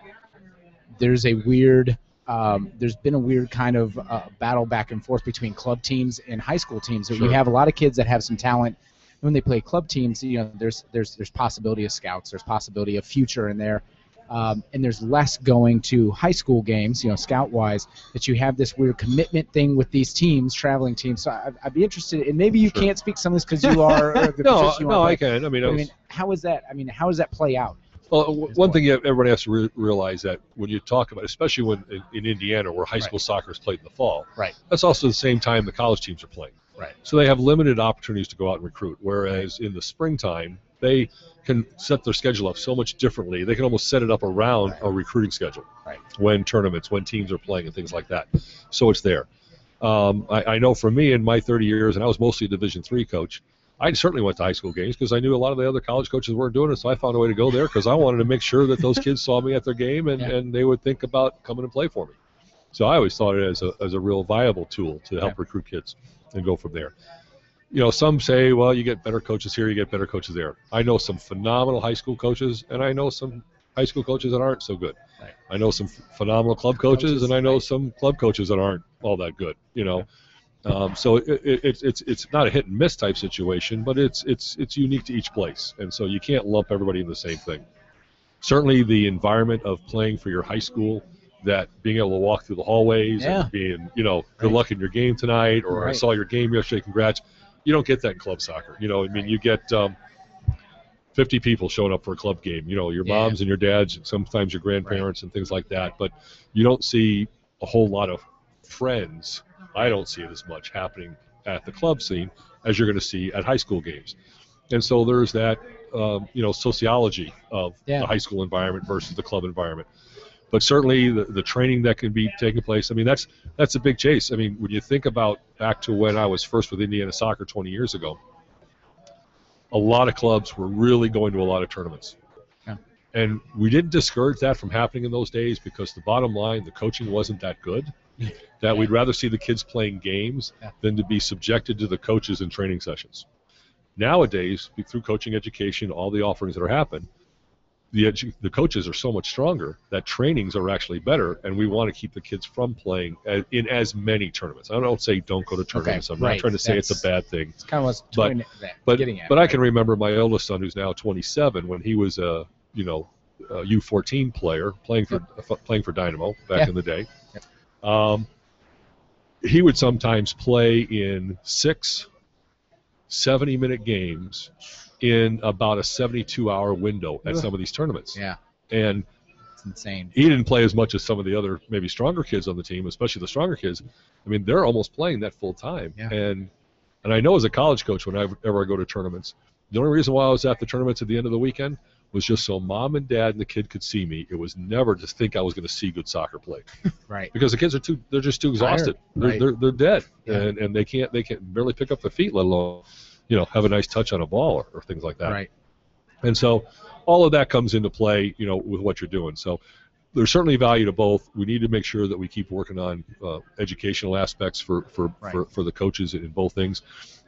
there's a weird, um, there's been a weird kind of uh, battle back and forth between club teams and high school teams. So Sure. You have a lot of kids that have some talent. When they play club teams, you know, there's there's there's possibility of scouts, there's possibility of future in there. Um, and there's less going to high school games, you know, scout-wise, that you have this weird commitment thing with these teams, traveling teams. So I, I'd be interested, and maybe you Sure. can't speak some of this because you are the No, position you no, I can. I mean, I I mean, how is that? I mean, how does that play out? well, one thing everybody has to re- realize that when you talk about, especially when in, in Indiana, where high Right. school soccer is played in the fall, Right. that's also the same time the college teams are playing. Right. So they have limited opportunities to go out and recruit. Whereas in the springtime, they can set their schedule up so much differently. They can almost set it up around Right. a recruiting schedule. Right. When tournaments, when teams are playing, and things like that. So it's there. Um, I, I know for me in my 30 years, and I was mostly a Division three coach. I certainly went to high school games because I knew a lot of the other college coaches weren't doing it, so I found a way to go there because I wanted to make sure that those kids saw me at their game and, Yeah. and they would think about coming and play for me. So I always thought it as a, as a real viable tool to help Yeah. recruit kids and go from there. You know, some say, well, you get better coaches here, you get better coaches there. I know some phenomenal high school coaches, and I know some high school coaches that aren't so good. Right. I know some phenomenal club coaches, Coaches, and I know right. some club coaches that aren't all that good. You know, um, so it, it, it's it's it's not a hit and miss type situation, but it's it's it's unique to each place, and so you can't lump everybody in the same thing. Certainly, the environment of playing for your high school, that being able to walk through the hallways Yeah. and being, you know, good Right. luck in your game tonight, or I saw your game yesterday, congrats. You don't get that in club soccer. You know, I mean, you get um, 50 people showing up for a club game. You know, your Yeah. moms and your dads, and sometimes your grandparents and things like that. But you don't see a whole lot of friends. I don't see it as much happening at the club scene as you're going to see at high school games. And so there's that, um, you know, sociology of Yeah. the high school environment versus the club environment. But certainly the, the training that can be taking place. I mean, that's that's a big chase. I mean, when you think about back to when I was first with Indiana Soccer 20 years ago, a lot of clubs were really going to a lot of tournaments. Yeah. And we didn't discourage that from happening in those days because the bottom line, the coaching wasn't that good. That we'd rather see the kids playing games Yeah. than to be subjected to the coaches in training sessions. Nowadays, through coaching education, all the offerings that are happening, the edu- the coaches are so much stronger that trainings are actually better, and we want to keep the kids from playing a- in as many tournaments. I don't say don't go to tournaments. I'm not trying to say it's a bad thing. It's kind of what's But- that, But getting at. but I can remember my oldest son, who's now 27, when he was a you know a U14 player playing for playing for Dynamo back Yeah. in the day. Um, he would sometimes play in six 70 minute games in about a 72 hour window at Ugh. some of these tournaments. Yeah, And it's insane. he didn't play as much as some of the other maybe stronger kids on the team, especially the stronger kids. I mean, they're almost playing that full time. Yeah. And and I know as a college coach, whenever I go to tournaments, the only reason why I was at the tournaments at the end of the weekend was just so mom and dad and the kid could see me. It was never to think I was going to see good soccer play Right. because the kids are too they're just too exhausted. They're, Right. they're, they're dead Yeah. and, and they can't they can't barely pick up their feet, let alone you know have a nice touch on a ball or, or things like that. Right. And so all of that comes into play, you know, with what you're doing. So there's certainly value to both. We need to make sure that we keep working on uh, educational aspects for for, Right. for for the coaches in both things,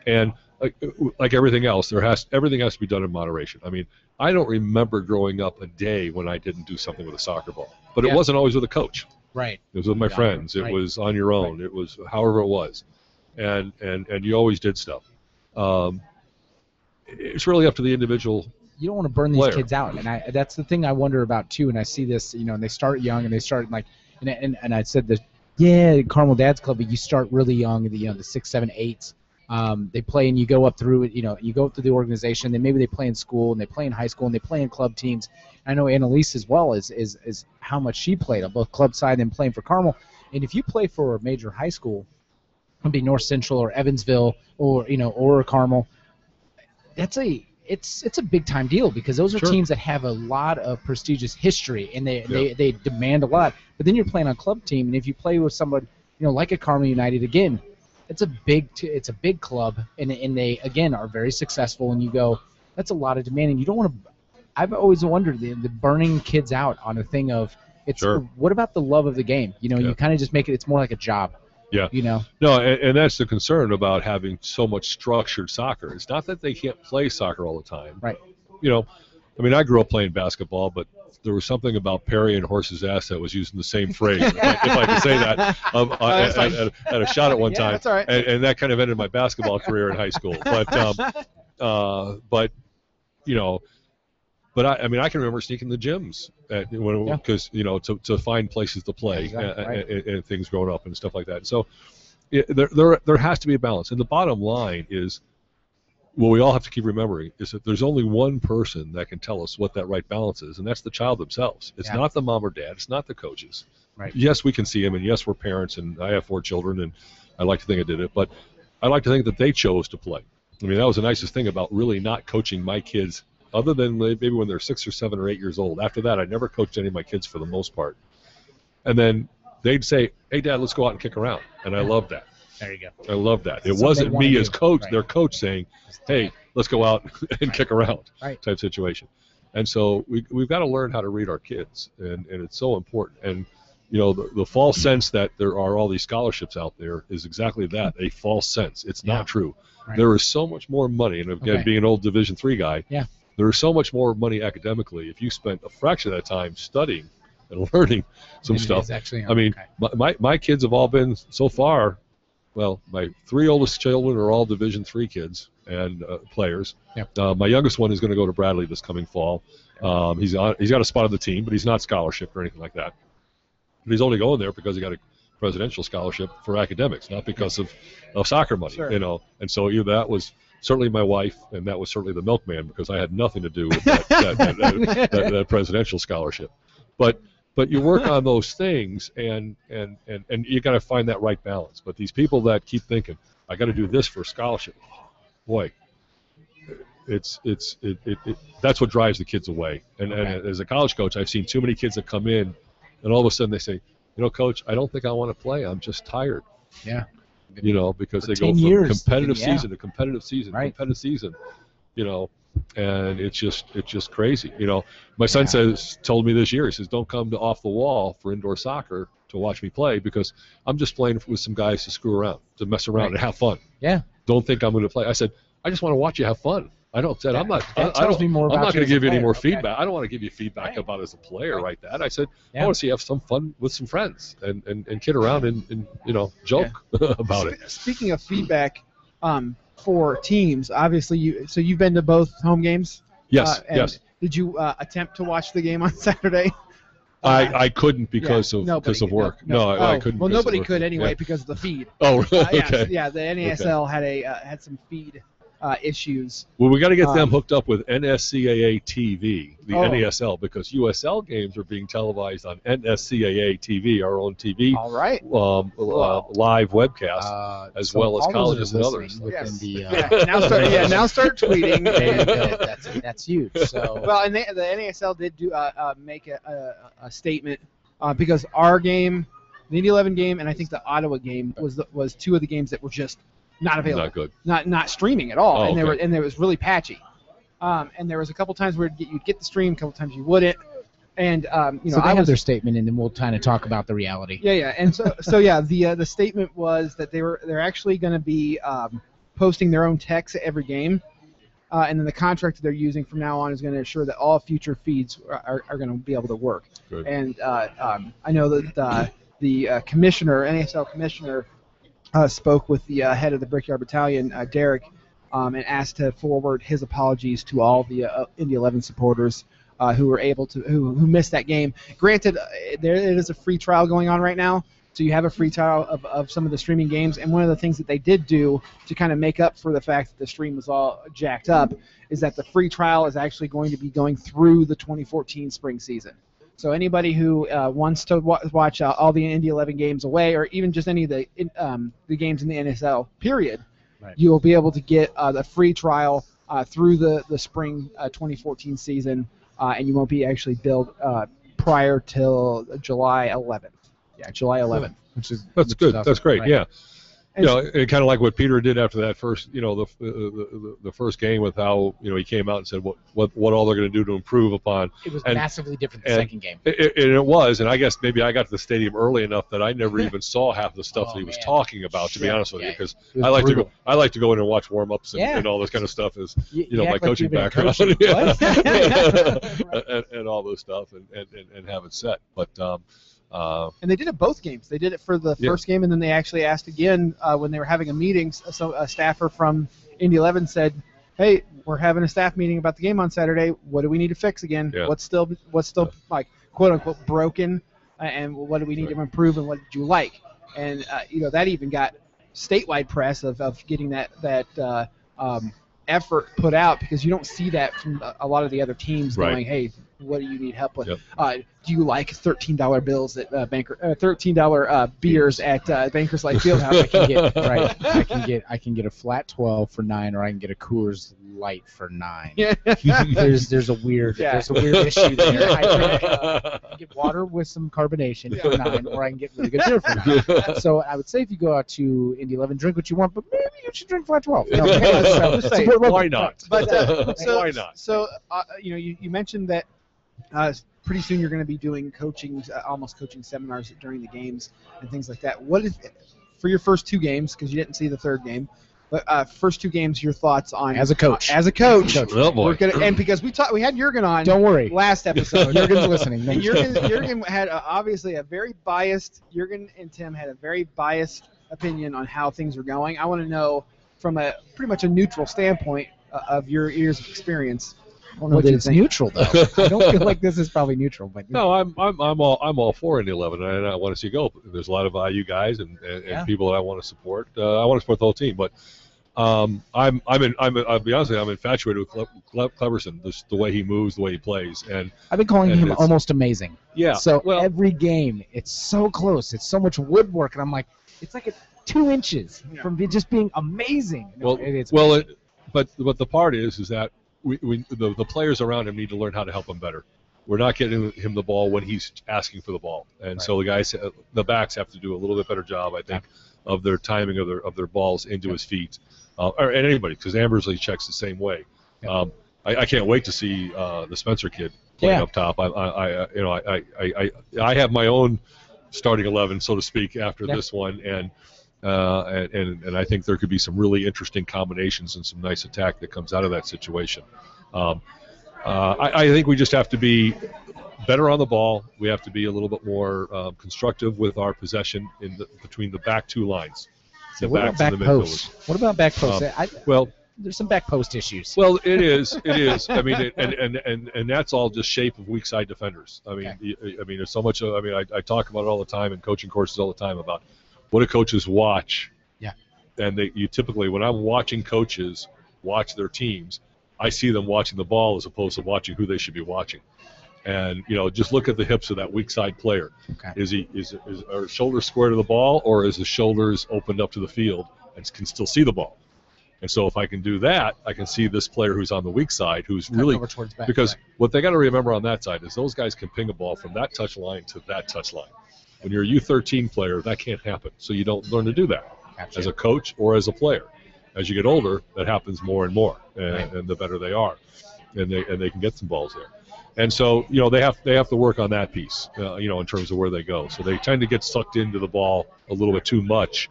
and like, like everything else, there has everything has to be done in moderation. I mean, I don't remember growing up a day when I didn't do something with a soccer ball, but Yeah. it wasn't always with a coach. Right. It was with my Yeah, friends. It right. was on your own. It was however it was, and and and you always did stuff. Um, it's really up to the individual you don't want to burn these kids out, and I that's the thing I wonder about too. And I see this, you know, and they start young, and they start like, and and, and I said that, yeah, Carmel Dad's Club, but you start really young, the you know the six, seven, eights. Um, they play and you go up through it, you know, you go up through the organization. Then maybe they play in school and they play in high school and they play in club teams. I know Annalise as well is is is how much she played on both club side and playing for Carmel. And if you play for a major high school, it'd be North Central or Evansville or you know or Carmel, that's a it's it's a big time deal because those are Sure. teams that have a lot of prestigious history and they, Yeah. they they demand a lot. But then you're playing on a club team, and if you play with someone you know like a Carmel United again, it's a big t- it's a big club, and and they again are very successful. And you go, that's a lot of demand, and you don't want to. I've always wondered the, the burning kids out on a thing of it's Sure. what about the love of the game? You know, Yeah. you kind of just make it. It's more like a job. Yeah. You know. No, and, and that's the concern about having so much structured soccer. It's not that they can't play soccer all the time. Right. You know, I mean, I grew up playing basketball, but there was something about Perry and Horse's ass that was using the same phrase, if, I, if I can say that. Um, I, fine. I had a shot at one Yeah, time, that's all right. and, and that kind of ended my basketball career in high school. But, um, uh, but you know, but I, I mean, I can remember sneaking the gyms at, when Yeah. because you know to, to find places to play Exactly, and, right. and, and things growing up and stuff like that. So there, there there has to be a balance, and the bottom line is what we all have to keep remembering is that there's only one person that can tell us what that right balance is, and that's the child themselves. It's Yeah. not the mom or dad. It's not the coaches. Right. Yes, we can see them, and yes, we're parents, and I have four children, and I like to think I did it, but I like to think that they chose to play. I mean, that was the nicest thing about really not coaching my kids, other than maybe when they're six or seven or eight years old. After that, I never coached any of my kids for the most part. And then they'd say, "Hey, Dad, let's go out and kick around," and I love that. There you go. I love that. It Something wasn't me as coach, Right. their coach saying, "Hey, let's go out and kick around," Right. type situation. And so we we've got to learn how to read our kids, and and it's so important. And you know, the, the false sense that there are all these scholarships out there is exactly that a false sense. It's Yeah. not true. Right. There is so much more money, and again, Okay. being an old Division three guy, Yeah. There is so much more money academically if you spent a fraction of that time studying and learning some it stuff. actually, I mean, okay. my, my, my kids have all been so far. Well, my three oldest children are all Division three kids and uh, players. Yep. Uh, my youngest one is going to go to Bradley this coming fall. Um, he's on, he's got a spot on the team, but he's not scholarship or anything like that. But he's only going there because he got a presidential scholarship for academics, not because of, of soccer money. Sure. You know, and so either that was certainly my wife, and that was certainly the milkman because I had nothing to do with that, that, that, that, presidential scholarship. But but you work on those things and and and, and you got to find that right balance but these people that keep thinking i got to do this for a scholarship boy it's it's it, it, it that's what drives the kids away and, Okay. and as a college coach i've seen too many kids that come in and all of a sudden they say you know coach i don't think i want to play i'm just tired Yeah. You know because they go from competitive yeah. season to competitive season Right. competitive season you know and it's just it's just crazy you know my son Yeah. says told me this year he says don't come to off the wall for indoor soccer to watch me play because i'm just playing with some guys to screw around to mess around Right. and have fun Yeah. don't think i'm going to play i said i just want to watch you have fun i don't said i'm not That I, I don't, me more i'm not going to give you any more Okay. feedback i don't want to give you feedback Right. about as a player Right. like that i said Yeah. i want to see you have some fun with some friends and and, and kid around and, and you know joke about it Speaking of feedback, um, for teams, obviously you so you've been to both home games. yes Uh, yes Did you uh, attempt to watch the game on Saturday? I, I couldn't because yeah, of nobody because of work. No, I, I Oh, couldn't. Well, because of nobody work. could anyway Yeah. because of the feed. Oh, Uh, yeah, okay. yeah, the NASL had a uh, had some feed uh, issues. Well, we got to get them Um, hooked up with NSCAA TV, the Oh. NASL, because USL games are being televised on NSCAA TV, our own TV All right. um, uh, live webcast. Uh, as so well as colleges and others. Yes. the, uh, Yeah, now start. Yeah, now start tweeting. and- they- that's that's huge. So Well, and they, the NASL did do uh, uh, make a, a, a statement uh, because our game, the Indy 11 game, and I think the Ottawa game was the, was two of the games that were just not available, Not good. not not streaming at all, Oh, and they were okay. and it was really patchy. Um, and there was a couple times where you'd get, you'd get the stream, a couple times you wouldn't, and um, you know so they I have was their statement, and then we'll kind of talk about the reality. yeah, yeah, and so so yeah, the uh, the statement was that they were they're actually going to be um, posting their own text at every game, uh, and then the contract that they're using from now on is going to ensure that all future feeds are, are, are going to be able to work. Good. And uh, um, I know that uh, the uh, commissioner, NASL commissioner, uh, spoke with the uh, head of the Brickyard Battalion, uh, Derek, um, and asked to forward his apologies to all the uh, Indy 11 supporters uh, who were able to who, who missed that game. Granted, uh, there it is a free trial going on right now, so you have a free trial of, of some of the streaming games. And one of the things that they did do to kind of make up for the fact that the stream was all jacked up is that the free trial is actually going to be going through the 2014 spring season. So anybody who uh, wants to wa- watch uh, all the Indy 11 games away, or even just any of the in, um, the games in the NSL period, Right. you will be able to get uh, the free trial uh, through the the spring uh, 2014 season, uh, and you won't be actually billed uh, prior till July 11th. Yeah, July 11th. Which is That's which good. is awesome. That's great. Right. Yeah. You know, and kind of like what Peter did after that first, you know, the, the, the, the first game with how, you know, he came out and said what, what, what all they're going to do to improve upon. It was And- massively different the second game. It, it, and it was, and I guess maybe I got to the stadium early enough that I never even saw half the stuff Oh, that he was man. talking about. To be honest with yeah. you, because I like to go, I like to go in and watch warm ups and, Yeah. and all this kind of stuff. Is You, you know my like coaching background coaching. And, and all this stuff and, and, and, and have it set. But um, uh, And they did it both games. They did it for the Yeah. first game, and then they actually asked again uh, when they were having a meeting. So a staffer from Indy 11 said, "Hey, we're having a staff meeting about the game on Saturday. What do we need to fix again? Yeah. What's still what's still like quote unquote broken, uh, and what do we need to improve, and what did you like?" And uh, you know that even got statewide press of, of getting that that uh, um, effort put out because you don't see that from a- a lot of the other teams Right. going, "Hey, what do you need help with? Yep. Uh, do you like thirteen dollar bills at uh, banker, uh, thirteen dollar uh, beers at uh, Bankers Life Fieldhouse? I can get right. I can get I can get a Flat Twelve for nine, or I can get a Coors Light for nine. yeah, There's there's a weird Yeah. there's a weird issue there. I can, uh, I can get water with some carbonation for nine, or I can get really good beer for nine. So I would say if you go out to Indy 11, drink what you want, but maybe you should drink flat 12. No, so, Just saying. Why not? but uh, so, Why not? So uh, you know, you, you mentioned that uh, pretty soon you're going to be doing coaching, uh, almost coaching seminars during the games and things like that. What is for your first two games because you didn't see the third game, but uh, first two games, your thoughts on As a coach. as a coach. Coach. Oh, boy. Gonna, and because we talked, we had Jurgen on Don't worry. last episode. Jurgen's listening. No, And I'm Jurgen. Jurgen had a, obviously a very biased. Jurgen and Tim had a very biased opinion on how things are going. I want to know from a pretty much a neutral standpoint uh, of your years of experience. I don't know what that it's think. neutral though. I don't feel like this is probably neutral, but No, I'm I'm I'm all I'm all for Indy 11, and I want to see it go. There's a lot of IU guys and, and, Yeah. and people that I want to support. Uh, I want to support the whole team, but um, I'm I'm in, I'm I'll be honest with you, I'm infatuated with Cle- Cle- Kleberson, just the way he moves, the way he plays, and I've been calling him almost amazing. yeah. So well, every game, it's so close. It's so much woodwork, and I'm like, it's like a two inches Yeah. from be, just being amazing. Well, it's well, amazing. it, but but the part is is that we, we the, the players around him need to learn how to help him better. We're not getting him the ball when he's asking for the ball, and so the guys, uh, the backs, have to do a little bit better job, I think, of their timing of their of their balls into his feet, uh, or and anybody, because Ambersley checks the same way. Yeah. Um, I, I can't wait to see uh, the Spencer kid playing Yeah. up top. I, I, I you know, I, I, I, I have my own starting eleven, so to speak, after Yeah. this one, and uh, and, and and I think there could be some really interesting combinations and some nice attack that comes out of that situation. Um, uh, I, I think we just have to be better on the ball. We have to be a little bit more um, constructive with our possession in the, between the back two lines. So the what about back and the post? What about back post? Um, I, Well, there's some back post issues. well, it is. It is. I mean, it, and, and and and that's all just shape of weak side defenders. I mean, Okay. I mean, there's so much. I mean, I, I talk about it all the time in coaching courses all the time about what do coaches watch. Yeah. And they, you typically, when I'm watching coaches, watch their teams, I see them watching the ball as opposed to watching who they should be watching. And you know, just look at the hips of that weak side player. Okay. Is he is, is are shoulders square to the ball, or is his shoulders opened up to the field and can still see the ball? And so if I can do that, I can see this player who's on the weak side, who's really back. because right. what they got to remember on that side is those guys can ping a ball from that touch line to that touch line. When you're a U13 player, that can't happen. So you don't learn to do that Gotcha. as a coach or as a player. As you get older, that happens more and more, and, Right. and the better they are, and they and they can get some balls there. And so you know they have they have to work on that piece, uh, you know, in terms of where they go. So they tend to get sucked into the ball a little bit too much,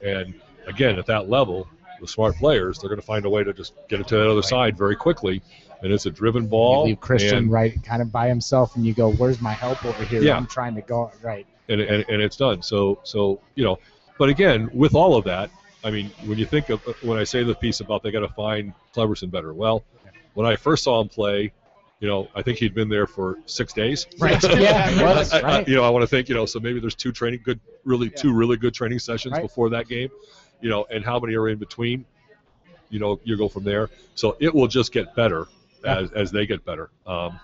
and again at that level, the smart players they're going to find a way to just get it to that other Right. side very quickly, and it's a driven ball you leave Christian right kind of by himself, and you go, "Where's my help over here? Yeah. I'm trying to go right." And, and, and it's done. So so you know, but again, with all of that, I mean, when you think of when I say the piece about they got to find Kleberson better. Well, when I first saw him play, you know, I think he'd been there for six days. Right. yeah, was I- I- you know, I want to think, you know, so maybe there's two training, good, really two really good training sessions Right. before that game, you know, and how many are in between, you know, you go from there. So it will just get better as, as they get better. Um,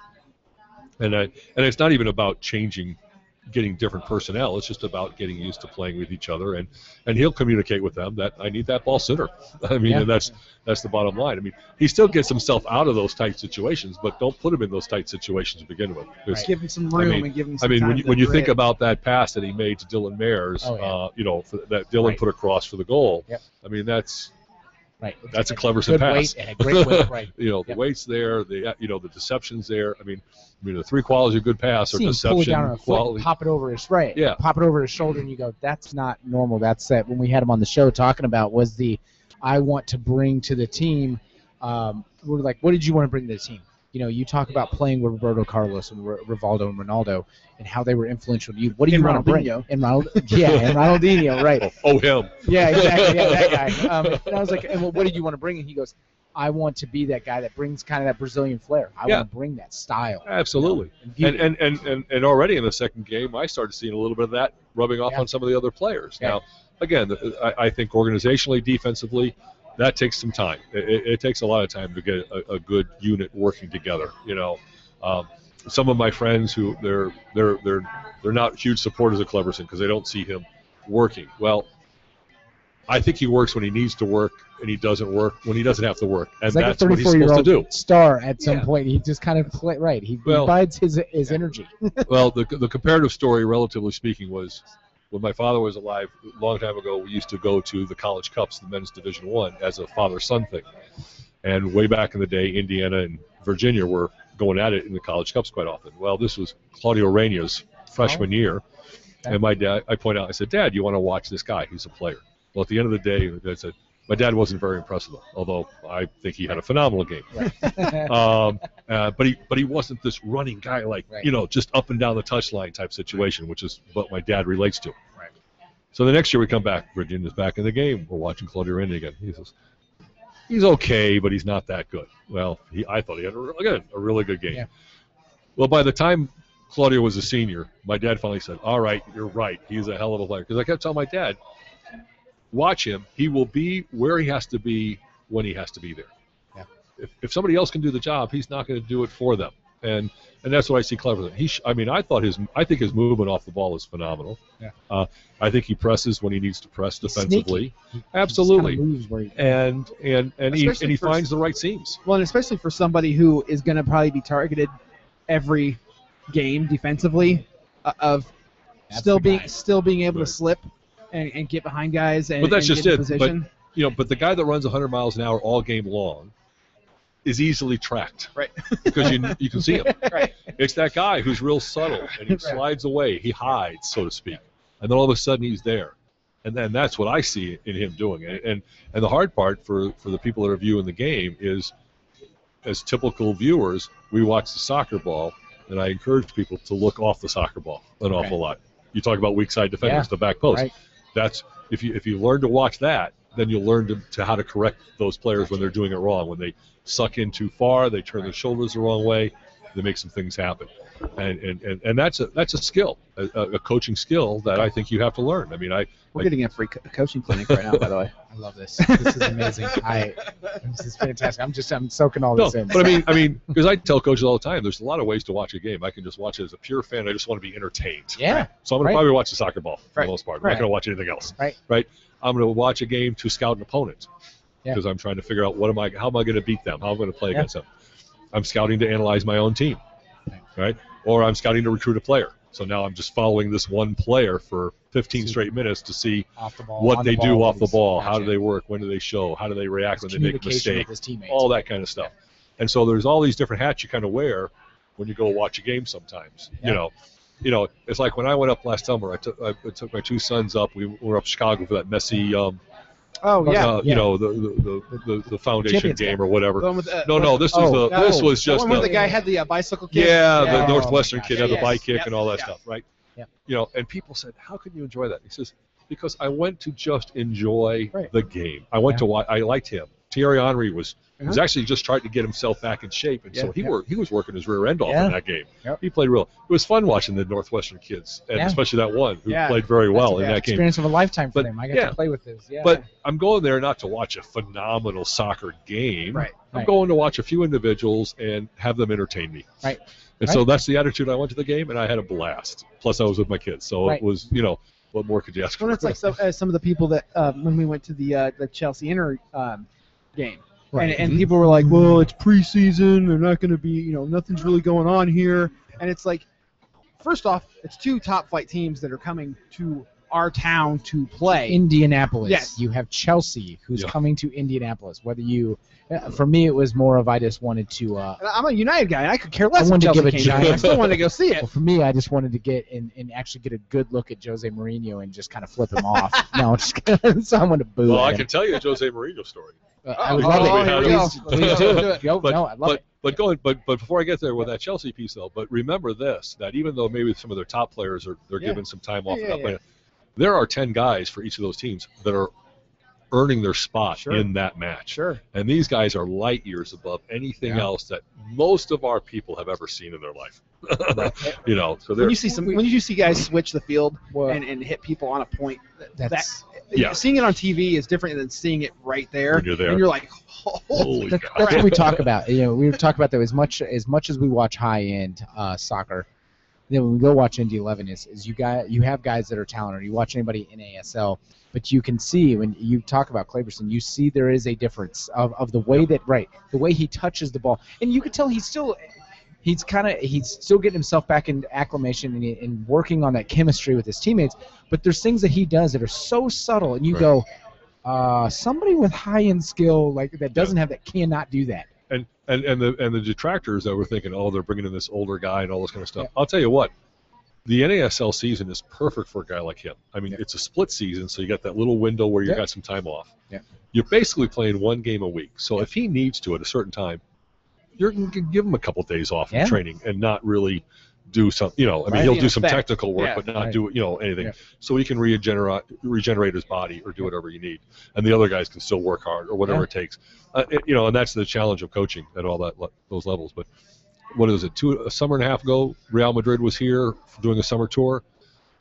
and I, and it's not even about changing, getting different personnel. It's just about getting used to playing with each other, and and he'll communicate with them that I need that ball sooner. I mean, Yeah. and that's that's the bottom line. I mean, he still gets himself out of those tight situations, but don't put him in those tight situations to begin with. 'cause Give him some I room mean- and give him I mean, time when you, when you think about that pass that he made to Dylan Mares, Oh, yeah. uh, you know, for, that Dylan Right. put across for the goal. Yep. I mean, that's Right. that's a clever good pass. weight and a great weight. Right. you know, the Yep. weight's there. The you know the deception's there. I mean, I mean the three qualities of good pass are him pull it deception, down on a foot, quality. pop it over his right. Yeah. Pop it over his shoulder, and you go, "That's not normal." That's that. When we had him on the show talking about was the, I want to bring to the team. Um, we're like, what did you want to bring to the team? You know, you talk about playing with Roberto Carlos and R- Rivaldo and Ronaldo and how they were influential to you. What do you And want to bring? And Ronald, yeah, and Ronaldinho, right? Oh, oh, him. Yeah, exactly. Yeah, that guy. Um, and I was like, and well, what did you want to bring? And he goes, I want to be that guy that brings kind of that Brazilian flair. I Yeah. want to bring that style. Absolutely. And beauty. And, and, and, and, and already in the second game, I started seeing a little bit of that rubbing off Yeah. on some of the other players. Yeah. Now, again, I, I think organizationally, defensively, that takes some time. It, it, it takes a lot of time to get a, a good unit working together. You know, um, some of my friends who they're they're they're they're not huge supporters of Kleberson because they don't see him working. Well, I think he works when he needs to work, and he doesn't work when he doesn't have to work, and It's like that's a what he's 34 year supposed to old do. star at some Yeah. point. He just kind of play right. He, he Well- bides his his energy. well, the, the comparative story, relatively speaking, was when my father was alive a long time ago. We used to go to the college cups, the men's Division One, as a father-son thing. And way back in the day, Indiana and Virginia were going at it in the college cups quite often. Well, this was Claudio Reyna's freshman year, and my dad, I point out, I said, Dad, you want to watch this guy? He's a player. Well, at the end of the day, I said, my dad wasn't very impressed with him, although I think he had a phenomenal game um, uh, but he but he wasn't this running guy like Right. you know just up and down the touchline type situation, which is what my dad relates to. Right. So the next year we come back, Virginia's back in the game. We're watching Claudio Reyna again. He says he's okay, but he's not that good. Well, he, I thought he had a, again a really good game. Yeah. Well, by the time Claudio was a senior, my dad finally said, "All right, you're right. He's a hell of a player." Because I kept telling my dad, "Watch him. He will be where he has to be when he has to be there." Yeah. If, if somebody else can do the job, he's not going to do it for them. And and that's what I see clever. He, sh- I mean, I thought his, I think his movement off the ball is phenomenal. Yeah. Uh, I think he presses when he needs to press He's defensively. He Absolutely. just kinda moves where he- And and and he and he for- finds the right seams. Well, and especially for somebody who is going to probably be targeted every game defensively, uh, of That's still being guy. still being able Right. to slip and, and get behind guys and, But that's and just get in it. But- You know, but the guy that runs 100 miles an hour all game long is easily tracked. Right. Because you you can see him. right. It's that guy who's real subtle and he Right. slides away. He hides, so to speak, and then all of a sudden he's there, and then that's what I see in him doing. And and, and the hard part for for the people that are viewing the game is, as typical viewers, we watch the soccer ball, and I encourage people to look off the soccer ball an awful lot. You talk about weak side defenders, Yeah. the back post. Right. That's if you if you learn to watch that, then you'll learn to, to how to correct those players when they're doing it wrong. When they suck in too far, they turn their shoulders the wrong way, they make some things happen. And and, and, and that's a that's a skill, a, a coaching skill that I think you have to learn. I mean, I We're Like- getting a free co- coaching clinic right now, by the way. I love this. This is amazing. I this is fantastic. I'm just I'm soaking all no, this in. but I mean, I mean, because I tell coaches all the time, there's a lot of ways to watch a game. I can just watch it as a pure fan. I just want to be entertained. yeah, So I'm going Right. to probably watch the soccer ball for Right. the most part. I'm Right. not going to watch anything else. Right. Right. I'm going to watch a game to scout an opponent Yeah. because I'm trying to figure out what am I, how am I going to beat them, how am I going to play Yeah. against them. I'm scouting to analyze my own team, Right. Or I'm scouting to recruit a player. So now I'm just following this one player for 15 See. straight minutes to see the ball. what they the do off the ball, how do they work, when do they show, how do they react when they make a mistake, with his teammates. all that kind of stuff. And so there's all these different hats you kind of wear when you go watch a game sometimes. Yeah. You know, you know, it's like when I went up last summer. I took I took my two sons up. We were up Chicago for that messy, um, Oh yeah, uh, yeah. you know, the the, the, the, the foundation Champions game game. or whatever. the with, uh, No, no, this was Oh, the this oh, was the just one the, the guy had the uh, bicycle kick. yeah, Yeah. the Oh, Northwestern kid gosh. had the Yes, bike kick yep, and all that yeah. stuff, right? Yep. You know, and people said, "How can you enjoy that?" He says, "Because I went to just enjoy Right. the game. I went Yeah. to watch. I liked him. Thierry Henry was was Uh-huh. actually just trying to get himself back in shape, and so he yeah. he was working his rear end off Yeah. in that game. Yep. He played real. It was fun watching the Northwestern kids, and Yeah. especially that one who Yeah. played very well in that game. experience of a lifetime for But, them. I got yeah. to play with this. Yeah. But I'm going there not to watch a phenomenal soccer game. Right. I'm Right. going to watch a few individuals and have them entertain me. Right. And so that's the attitude I went to the game, and I had a blast. Plus, I was with my kids, so Right. it was, you know, what more could you ask Well, for? it's like some, uh, some of the people that uh, when we went to the uh, the Chelsea Inter um, game, Right. and, and people were like, "Well, it's preseason. They're not going to be, you know, nothing's really going on here." And it's like, first off, it's two top flight teams that are coming to our town to play. Indianapolis. Yes. You have Chelsea, who's Yeah. coming to Indianapolis. Whether you, uh, for me, it was more of I just wanted to. Uh, I'm a United guy, and I could care less I wanted to give a came down. I still wanted to go see it. well, for me, I just wanted to get and, and actually get a good look at Jose Mourinho and just kind of flip him off. No, I'm just kidding. so I'm going to boo. well, I can tell you a Jose Mourinho story. Uh, I would oh, love oh, it. here we Please, go. please do it. Yo, But, no, I love but, it. but going, but but before I get there with that Chelsea piece though, but remember this: that even though maybe some of their top players are they're Yeah. given some time off, Yeah, and not yeah, playing, there are ten guys for each of those teams that are earning their spot Sure. in that match. Sure. And these guys are light years above anything Yeah. else that most of our people have ever seen in their life. you know, so When you see some, when you see guys switch the field Well, and, and hit people on a point, that, that's Yeah. seeing it on TV is different than seeing it right there. When you're there. And you're like, holy holy That- that's what we talk about. You know, we talk about that as much as much as we watch high end uh, soccer. Then when we go watch Indy 11, is, is you got you have guys that are talented. You watch anybody in ASL, but you can see when you talk about Kleberson, you see there is a difference of, of the way that right, the way he touches the ball, and you can tell he's still. He's kind of he's still getting himself back in acclimation and, and working on that chemistry with his teammates. But there's things that he does that are so subtle, and you Right. go, uh, somebody with high end skill like that doesn't have that cannot do that. And and the and the detractors that were thinking, oh, they're bringing in this older guy and all this kind of stuff. I'll tell you what, the NASL season is perfect for a guy like him. I mean, Yeah. it's a split season, so you got that little window where you Yeah. got some time off. Yeah. You're basically playing one game a week. So if he needs to at a certain time, you're going to give him a couple days off Yeah. of training and not really do some. You know, I mean, Right. he'll do some effect. technical work, Yeah. but not Right. do you know anything. Yeah. So he can regenerate regenerate his body or do whatever you need, and the other guys can still work hard or whatever Yeah. it takes. Uh, it- you know, and that's the challenge of coaching at all that those levels. But what is it? Two a summer and a half ago, Real Madrid was here doing a summer tour,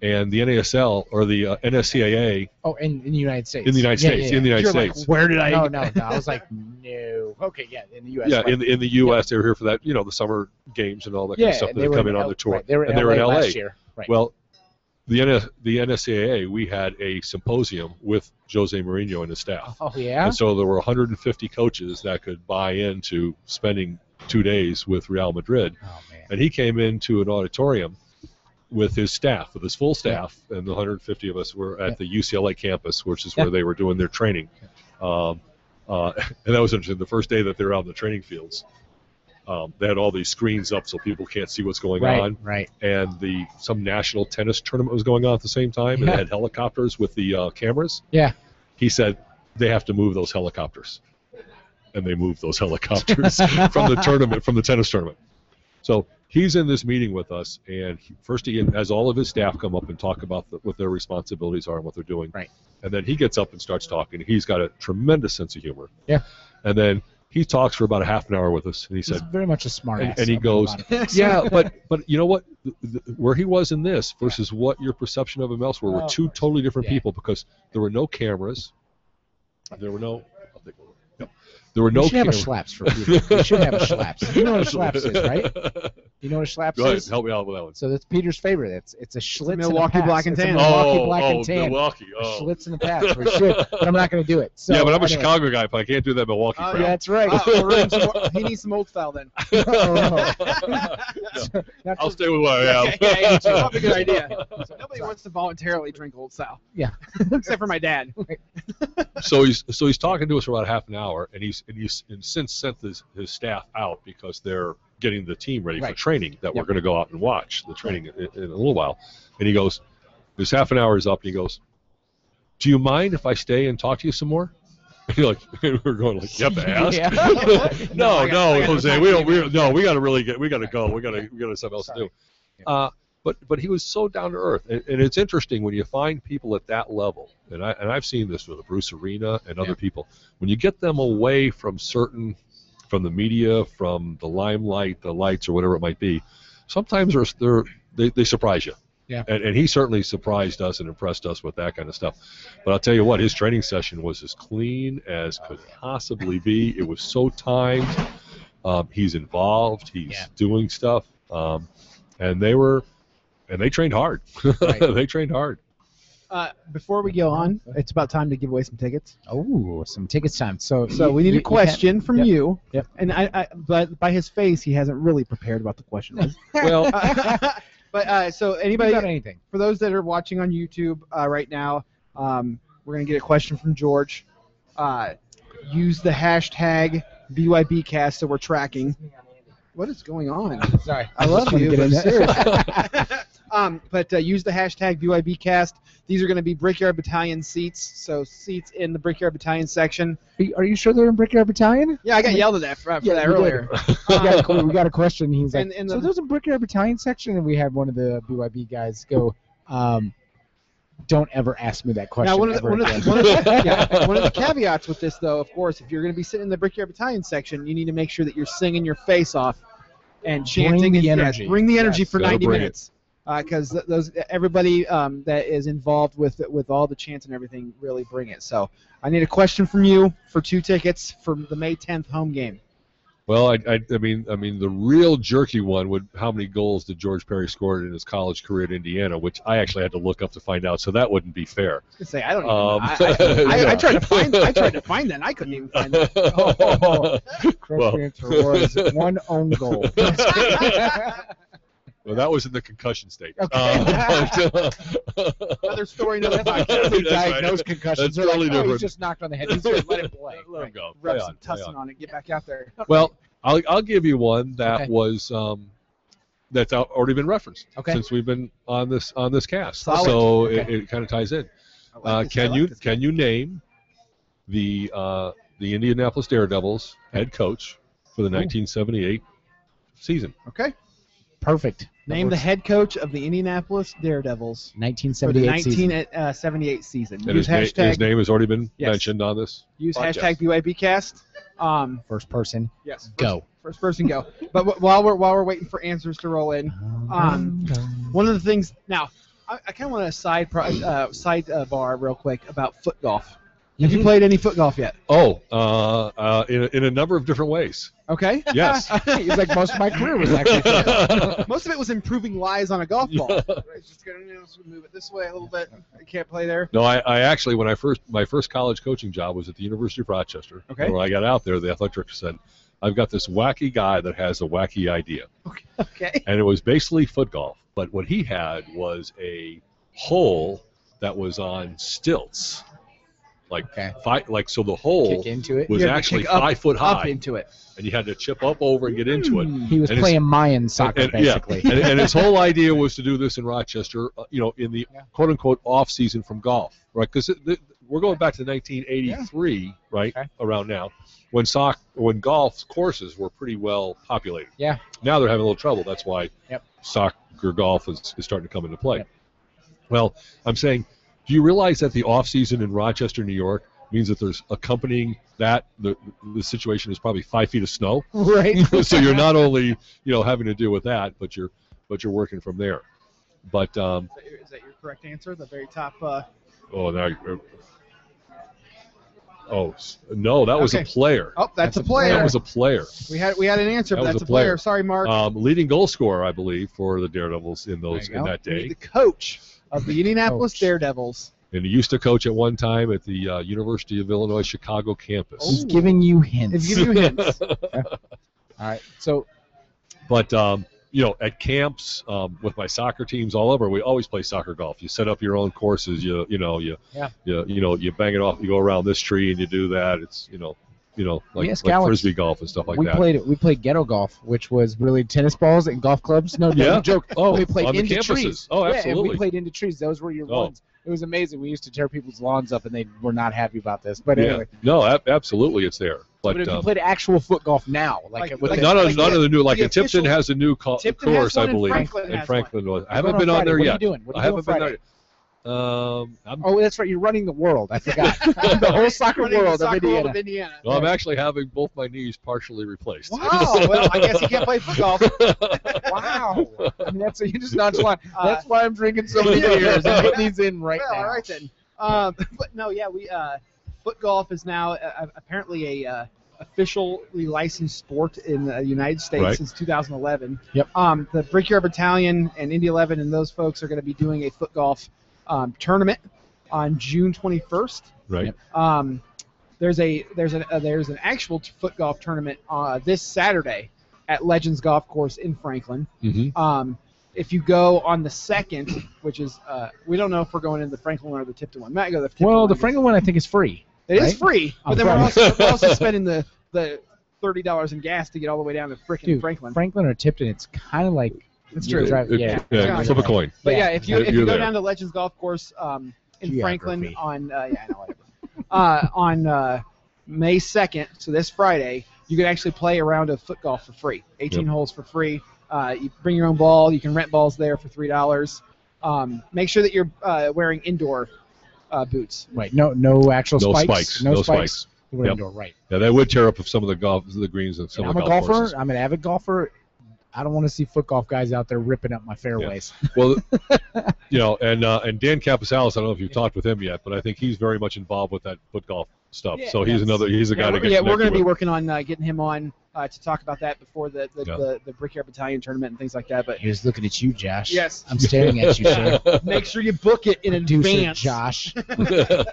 and the NASL or the uh, NSCAA Oh, in, in the United States. in the United Yeah, States, yeah, in the. United You're like, States. where did I? No, no, no. I was like, no. Okay, yeah, in the U.S. yeah, right. in the, in the U.S. they were here for that, you know, the summer games and all that yeah, kind of stuff and that they are were coming in on the tour, Right, they were in and they LA were in LA. last year. Right. Well, the NS, the NSCAA, we had a symposium with Jose Mourinho and his staff. oh yeah. And so there were 150 coaches that could buy into spending two days with Real Madrid. Oh man. And he came into an auditorium with his staff, with his full staff, and the 150 of us were at Yeah. the UCLA campus, which is Yeah. where they were doing their training. Um, uh, and that was interesting. The first day that they were out in the training fields, um, they had all these screens up so people can't see what's going Right. on. Right. And the some national tennis tournament was going on at the same time, and they had helicopters with the uh, cameras. Yeah. He said they have to move those helicopters, and they moved those helicopters from the tournament, from the tennis tournament. So he's in this meeting with us, and he, first he has all of his staff come up and talk about the, what their responsibilities are and what they're doing. Right. And then he gets up and starts talking. He's got a tremendous sense of humor. Yeah. And then he talks for about a half an hour with us, and he He's said, very much a smart and- and he I'll put him goes, "Yeah, but but you know what? The- the- Where he was in this versus what your perception of him elsewhere Oh, were two oh, totally different Yeah. people because there were no cameras, there were no." I'll take one. Yep. There were We no should have a cameras. schlaps for Peter. We should have a schlaps. You know what a schlaps is, right? You know what a schlaps Go ahead, is? help me out with that one. So that's Peter's favorite. It's it's a Schlitz and a Milwaukee Pabst. Black and It's a Tan. Milwaukee oh, Black oh, and Tan. Milwaukee. A Oh. Schlitz and a Pabst. We should, but I'm not going to do it. So yeah, but I'm a anyway. Chicago guy, but I can't do that Milwaukee Oh, crap. Yeah, that's right. Uh, we're some he needs some old style then. Oh, So, I'll stay with what I am. yeah, yeah, it's probably a good idea. So nobody wants to voluntarily drink old style. Yeah. except for my dad. so he's so he's talking to us for about half an hour, and he's and he's and since sent his, his staff out because they're getting the team ready for training that we're going to go out and watch the training in, in a little while. And he goes, "This half an hour is up." And he goes, "Do you mind if I stay and talk to you some more?" And you're like, we're going like, to ask. Yeah. no, No, no, Jose, we don't. We no, we got to really get. We got to go. We got to. We got to something else to Sorry. do. Uh, but but he was so down to earth, and, and it's interesting when you find people at that level, and I and I've seen this with Bruce Arena and other Yeah. people. When you get them away from certain, from the media, from the limelight, the lights, or whatever it might be, sometimes they're, they, they surprise you. Yeah. And, and he certainly surprised us and impressed us with that kind of stuff. But I'll tell you what, his training session was as clean as could possibly be. It was so timed. Um, he's involved. He's Yeah. doing stuff. Um, and they were, and they trained hard. Right. they trained hard. Uh, before we go on, it's about time to give away some tickets. Oh, some tickets time. So So we need you- a you question from Yep. you. Yep. And I, I, but by his face, he hasn't really prepared about the question was. Well, but uh, so anybody, about anything. for those that are watching on YouTube uh, right now, um, we're gonna get a question from George. Uh, use the hashtag BYBcast so we're tracking. What is going on? Sorry, I love just you, but get in there. seriously. Um, but uh, use the hashtag BYBcast. These are going to be Brickyard Battalion seats, so seats in the Brickyard Battalion section. Are you- Are you sure they're in Brickyard Battalion? Yeah, I got yelled at that for, for Yeah, that you did. earlier. we, got a, we got a question. He's like, And- and so there's a Brickyard Battalion section, and we had one of the BYB guys go, um, "Don't ever ask me that question Now, one of, the, ever one, of again." the, one, of the, yeah, one of the caveats with this, though, of course, if you're going to be sitting in the Brickyard Battalion section, you need to make sure that you're singing your face off and chanting. Bring the and, yes, energy. bring the energy Yes. for Gotta 90 bring it. minutes. Because th- those everybody um, that is involved with with all the chants and everything really bring it. So I need a question from you for two tickets for the May 10th home game. well, I, I, I mean, I mean, the real jerky one would how many goals did George Perry score in his college career at Indiana, which I actually had to look up to find out. So that wouldn't be fair. I was say I don't even. Um, I, I, yeah. I tried to find. I tried to find that. and I couldn't even find it. Oh, Chris Well. Ranter was one own goal. Well, that was in the concussion state. Okay. Uh, but, uh, Another story, another They podcast. That's right. concussions. That's They're like, totally oh, he's different. just knocked on the head. He's good. Let him play. Let him go. Rub some on, tussin on. on it. Get back out there. Well, I'll, I'll give you one that Okay. was um, that's already been referenced Okay. since we've been on this on this cast. Solid. So Okay. it, it kind of ties in. Like Uh, can like you can you name the uh, the Indianapolis Daredevils head coach for the 1978 season? Okay. Perfect. Name the head coach of the Indianapolis Daredevils for the 1978 season. 1978 season. And Use his, na- hashtag. his name has already been Yes. mentioned on this. use podcast. hashtag BYBcast. Um, First person. yes. First, Go. First person go. But w- while we're while we're waiting for answers to roll in, Um, one of the things now I, I kind of want to side pro, uh, side uh, bar real quick about foot golf. Have you played any foot golf yet? Oh, uh, uh, in, a, in a number of different ways. Okay. Yes. He's like most of my career was actually. Most of it was improving lies on a golf ball. Right, just gonna you know, move it this way a little bit. I can't play there. No, I, I actually when I first my first college coaching job was at the University of Rochester. Okay. And when I got out there, the athletic director said, "I've got this wacky guy that has a wacky idea," Okay. Okay. and it was basically foot golf. But what he had was a hole that was on stilts, like Okay. five, like so the hole Kick into it. was You had to actually kick up- five foot Up high, into it. and you had to chip up over and get into it. He was And it's- playing Mayan soccer, And- and- yeah, basically. and, and his whole idea was to do this in Rochester, uh, you know, in the Yeah. quote unquote off season from golf, right? Because we're going back to 1983, right? Okay. Around now, when soc when golf courses were pretty well populated. Yeah. Now they're having a little trouble. That's why Yep. soccer golf is, is starting to come into play. Yep. Well, I'm saying, do you realize that the off season in Rochester, New York, means that there's accompanying that the the situation is probably five feet of snow. right. so you're not only you know having to deal with that, but you're but you're working from there. But um, Is that your, is that your correct answer? The very top. Uh, oh now. you- Oh no, that was a player. oh, that's, That's a a player. That was a player. we had we had an answer, That but was that's a a player. player. Sorry, Mark. Um, leading goal scorer, I believe, for the Daredevils in those in go. that day, the coach of the Indianapolis Coach. Daredevils. and he used to coach at one time at the uh, University of Illinois Chicago campus. He's giving you hints. If you give you hints. All right. So But um, you know, at camps um, with my soccer teams all over, we always play soccer golf. You set up your own courses. You you know you Yeah. you, you know you bang it off. You go around this tree and you do that. It's you know you know like, Yes, like Alex. frisbee golf and stuff like we that. played we played ghetto golf, which was really tennis balls and golf clubs. No, no Yeah. joke. Oh, we played on into campuses. trees. Oh, Yeah, and absolutely. we played into trees. Those were your Oh. ones. It was amazing. We used to tear people's lawns up, and they were not happy about this. But yeah. anyway, No, ab- absolutely, it's there. but, But, if you um, played actual foot golf now, like, Like- with like- the- none of like none the- of the new like the and Tipton has a new co- Tipton has course, one I and believe. Franklin and has Franklin was. I haven't been on Friday? there what yet. Are you doing? What are I you haven't doing been Friday? there. Um, I'm, Oh, that's right. You're running the world. I forgot. the whole soccer Running the world soccer of Indiana. world of Indiana. well, I'm actually having both my knees partially replaced. Wow. well, I guess you can't play foot golf. Wow. I mean, that's you're just nonchalant. Uh, that's why I'm drinking so many beers and putting these in right well, now. all right then. Um, but no, yeah, we uh, foot golf is now uh, apparently a uh, officially licensed sport in the United States Right. since 2011. Yep. Um, the Brickyard Battalion and Indy 11 and those folks are going to be doing a foot golf um, tournament on June 21st. Right. Um, there's a there's an uh, there's an actual t- foot golf tournament uh, this Saturday at Legends Golf Course in Franklin. hmm Um, if you go on the second, which is uh, we don't know if we're going in the Franklin one or the Tipton one. Might go the Tipton Well, one. the Franklin one I think is free. It is right? free, but On then we're also, we're also spending the the thirty dollars in gas to get all the way down to frickin' Dude, Franklin. Franklin or Tipton, it's kind of like It's true. drive- It- yeah. yeah, Yeah. Flip a coin. But yeah, Yeah. if you if you go there. down to Legends Golf Course um, in Geography. Franklin on uh, yeah, I know whatever. uh, on uh, May second, so this Friday, you can actually play a round of foot golf for free. 18 Yep. holes for free. Uh, you bring your own ball. You can rent balls there for three dollars. Um, make sure that you're uh, wearing indoor uh, boots. right. No, no actual spikes. No spikes. spikes. No, No spikes. spikes. Yep. indoor, right. Yeah, that would tear up some of the golf, the greens and some And of I'm the a golf golfer. courses. I'm an avid golfer. I don't want to see foot golf guys out there ripping up my fairways. Well, you know, and uh, and Dan Caposalis, I don't know if you've talked with him yet, but I think he's very much involved with that foot golf stuff. Yeah, so he's another, he's a guy yeah, to we're, get yeah, we're going to be with. working on uh, getting him on uh, to talk about that before the the, Yeah. the, the Brickyard Battalion tournament and things like that. But He was looking at you, Josh. Yes. I'm staring at you, sir. make sure you book it in Producer advance. Josh.